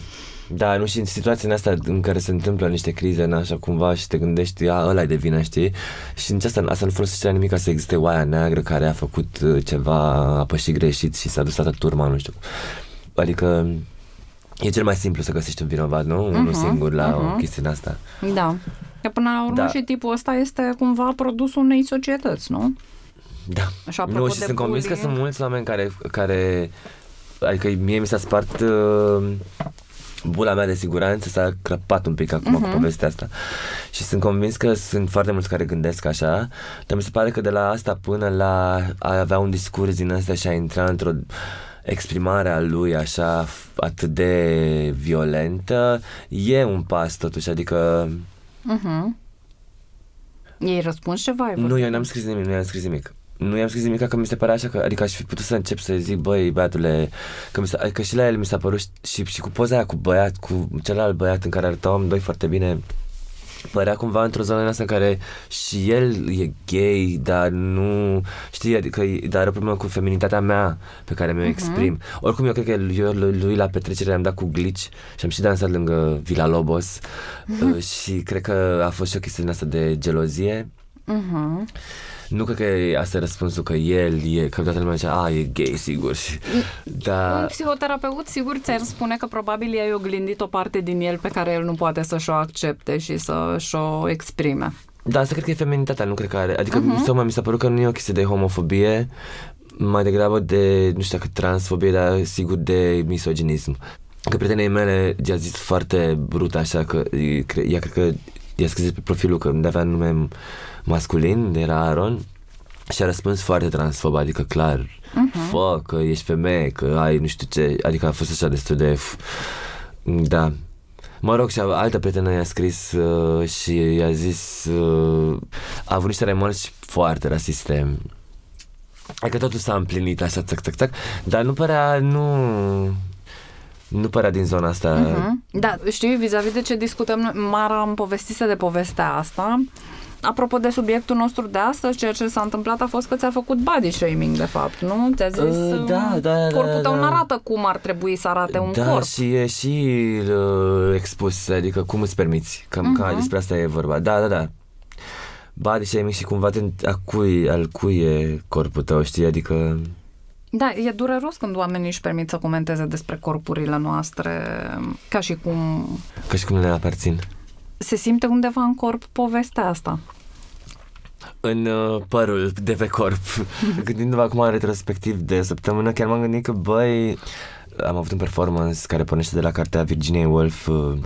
Da, nu și în situația asta în care se întâmplă niște crize, în așa cumva, și te gândești, a, ăla e de vină, știi? Și în asta, asta nu folosește la nimic ca să existe oaia neagră care a făcut uh, ceva, a pășit greșit și s-a dus toată turma, nu știu. Adică e cel mai simplu să găsești un vinovat, nu? Unul Mhm, singur la o mhm. chestie din asta. Da. Că până la urmă Da. și tipul ăsta este cumva produsul unei societăți, nu? Da. Și apropo nu, și de sunt convins că bullying- sunt mulți oameni care, care adică mie mi s-a spart uh, bula mea de siguranță s-a crăpat un pic acum Mhm. uh-huh. cu povestea asta și sunt convins că sunt foarte mulți care gândesc așa dar mi se pare că de la asta până la a avea un discurs din asta și a intra într-o exprimare a lui așa f- atât de violentă e un pas totuși adică Mhm. Ei răspuns ceva? Ai Nu, vorbit? eu n-am scris nimic, nu i-am scris nimic. Nu i-am scris nimic, că mi se părea așa că, adică aș fi putut să încep să zic, băi, băiatule, că, mi s-a, adică și la el mi s-a părut și, și cu poza aia cu băiat, cu celălalt băiat în care arătau amândoi foarte bine, părea cumva într-o zonă în asta în care și el e gay, dar nu, știi, adică, dar are o problemă cu feminitatea mea pe care mi-o exprim. Oricum, eu cred că eu lui, lui la petrecere am dat cu glitch și am și dansat lângă Villa Lobos uh, și cred că a fost și o chestie din asta de gelozie. Mhm. Nu cred că e asta e răspunsul că el e, că toată lumea zicea, a, e gay, sigur. Și, Un da, psihoterapeut sigur ți-ar spune că probabil i-ai oglindit o parte din el pe care el nu poate să-și o accepte și să-și o exprime. da, asta cred că e feminitatea, nu cred că are. Adică uh-huh. mi s-a părut că nu e o chestie de homofobie, mai degrabă de, nu știu dacă transfobie, dar sigur de misoginism. Că prietenei mele i-a zis foarte brut așa că e, cre- ea cred că i-a scris pe profilul că unde avea nume masculin, era Aaron, și a răspuns foarte transfob, adică clar, uh-huh. fă, că ești femeie, că ai nu știu ce, adică a fost așa destul de... f- Da. Mă rog, și a- altă prietenă i-a scris uh, și i-a zis... Uh, a avut niște remarci foarte rasiste. Adică totul s-a împlinit așa, țac, țac, țac, dar nu părea, nu... Nu părea din zona asta. Mhm. Da, știi, vis-a-vis de ce discutăm, noi, Mara îmi povestise de povestea asta. Apropo de subiectul nostru de astăzi, ceea ce s-a întâmplat a fost că ți-a făcut body shaming, de fapt, nu? Ți-a zis, Uh, da, um, da, da, corpul tău da. nu arată cum ar trebui să arate un da, corp. și e și uh, expus, adică cum îți permiți, că, uh-huh. că Mhm. despre asta e vorba. Da, da, da. Body shaming și cumva te, a cui, al cui e corpul tău, știi, adică... Da, e dureros când oamenii își permit să comenteze despre corpurile noastre, ca și cum Ca și cum le aparțin. Se simte undeva în corp povestea asta. În uh, părul de pe corp. Gândindu-mă acum în retrospectiv de săptămână, chiar m-am gândit că, băi, am avut un performance care pornește de la cartea Virginia Woolf, uh,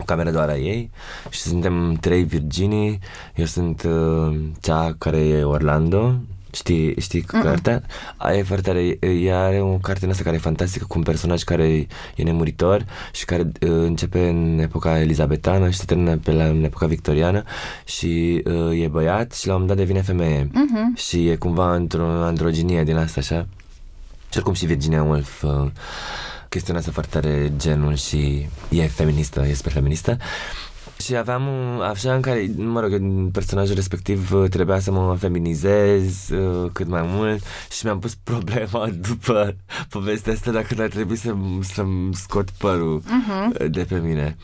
o cameră doar a ei și suntem trei Virginii, eu sunt uh, cea care e Orlando, Știi, știi Mm-mm. cartea? Aia e foarte tare. Ea are o carte în asta care e fantastică cu un personaj care e nemuritor și care uh, începe în epoca elizabetană și se termină pe la, în epoca victoriană și uh, e băiat și la un moment dat devine femeie. Mhm. Și e cumva într-o androginie din asta, așa. Și oricum și Virginia Woolf uh, chestionează foarte tare genul și e feministă, e super feministă. Și aveam un, așa în care, mă rog, în personajul respectiv uh, trebuia să mă feminizez uh, cât mai mult și mi-am pus problema după povestea asta dacă ar trebui să, să-mi scot părul Mhm. uh, de pe mine.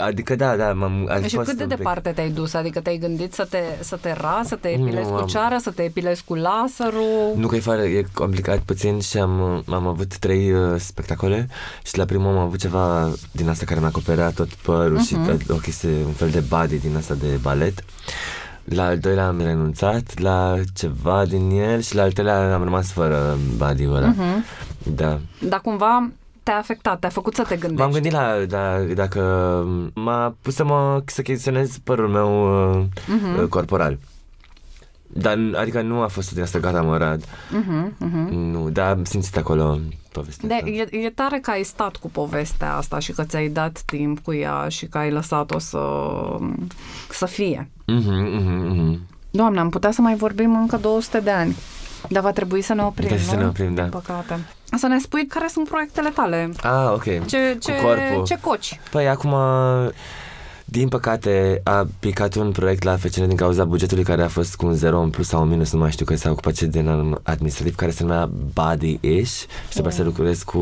Adică da, da, m-am aș Și fost cât de un pic- departe te-ai dus? Adică te-ai gândit să te, să te ras, să te epilezi Nu, cu am- ceară, să te epilezi cu laserul? Nu că e, foarte, e complicat puțin și am, am avut trei uh, spectacole și la primul am avut ceva din asta care mi-a acoperea tot părul uh-huh. și Mhm. tot- o chestie, un fel de body din asta de balet. La al doilea am renunțat la ceva din el și la al treilea am rămas fără body-ul ăla. Mhm. Da. Dar cumva te-a afectat, te-a făcut să te gândești. M-am gândit la da, dacă m-a pus să mă să chestionez părul meu uh, Mhm. uh, corporal. Dar, adică nu a fost din asta, gata, mă rad. Mhm, mhm. Nu, dar am simțit acolo povestea De, asta. e, e tare că ai stat cu povestea asta și că ți-ai dat timp cu ea și că ai lăsat-o să, să fie. Mhm, mhm, mhm. Doamne, am putea să mai vorbim încă 200 de ani. Dar va trebui să ne oprim, Trebuie să nu? ne oprim, da. Din păcate. Să ne spui care sunt proiectele tale. Ah, ok. Ce, ce, corpul. ce coci? Păi acum Din păcate, a picat un proiect la FCN din cauza bugetului care a fost cu un 0 în plus sau un minus, nu mai știu că s-a ocupat ce din administrativ, care se numea Body-ish și trebuia să lucrez cu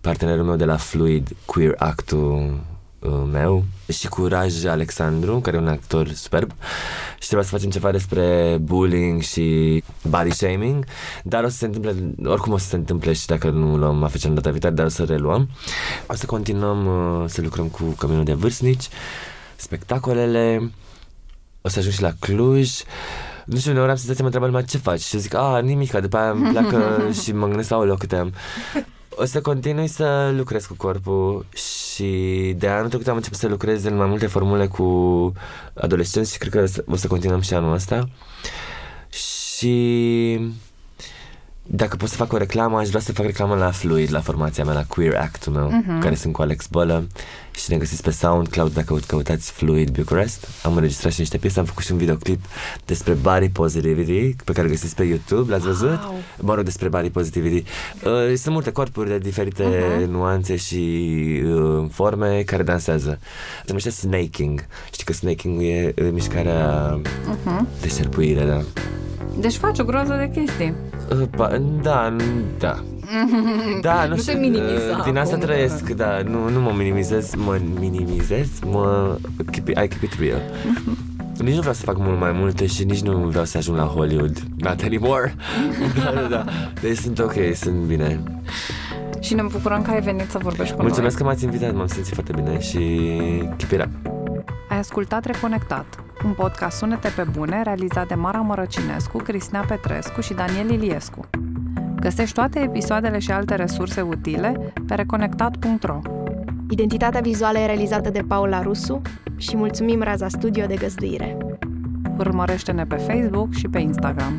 partenerul meu de la Fluid, Queer Actul uh, meu și cu Raj Alexandru, care e un actor superb și trebuia să facem ceva despre bullying și body shaming, dar o să se întâmple, oricum o să se întâmple și dacă nu luăm afacem data viitoare, dar o să reluăm. O să continuăm uh, să lucrăm cu Căminul de Vârstnici, spectacolele, o să ajung și la Cluj, nu știu, uneori am senzația mă întreabă lumea ce faci și zic, a, nimic, după aia îmi pleacă și mă gândesc, aoleu, câte am. O să continui să lucrez cu corpul și de anul trecut am început să lucrez în mai multe formule cu adolescenți și cred că o să continuăm și anul ăsta. Și dacă pot să fac o reclamă, aș vrea să fac reclamă la Fluid, la formația mea, la Queer Act-ul meu, uh-huh. care sunt cu Alex Bălă și ne găsiți pe SoundCloud dacă căutați Fluid Bucharest. Am înregistrat și niște piese, am făcut și un videoclip despre body positivity pe care găsiți pe YouTube, l-ați văzut? Wow. Mă rog, despre body positivity. Uh, sunt multe corpuri de diferite uh-huh. nuanțe și uh, forme care dansează. Se numește snaking. Știi că snaking e uh, mișcarea uh-huh. de șerpuire, da. Deci faci o groază de chestii. Uh, da, da. Da, nu, nu știu, te minimiza Din asta acum, trăiesc, da, nu, nu mă minimizez, mă minimizez, mă keep it, I keep it real. Nici nu vreau să fac mult mai multe și nici nu vreau să ajung la Hollywood. Not anymore. da, da, da. Deci sunt ok, sunt bine. Și ne bucurăm că ai venit să vorbești cu Mulțumesc noi. că m-ați invitat, m-am simțit foarte bine și keep it up. Ai ascultat Reconectat, un podcast Sunete pe bune realizat de Mara Mărăcinescu, Cristina Petrescu și Daniel Iliescu. Găsești toate episoadele și alte resurse utile pe reconectat.ro. Identitatea vizuală e realizată de Paula Rusu și mulțumim Raza Studio de găzduire. Urmărește-ne pe Facebook și pe Instagram.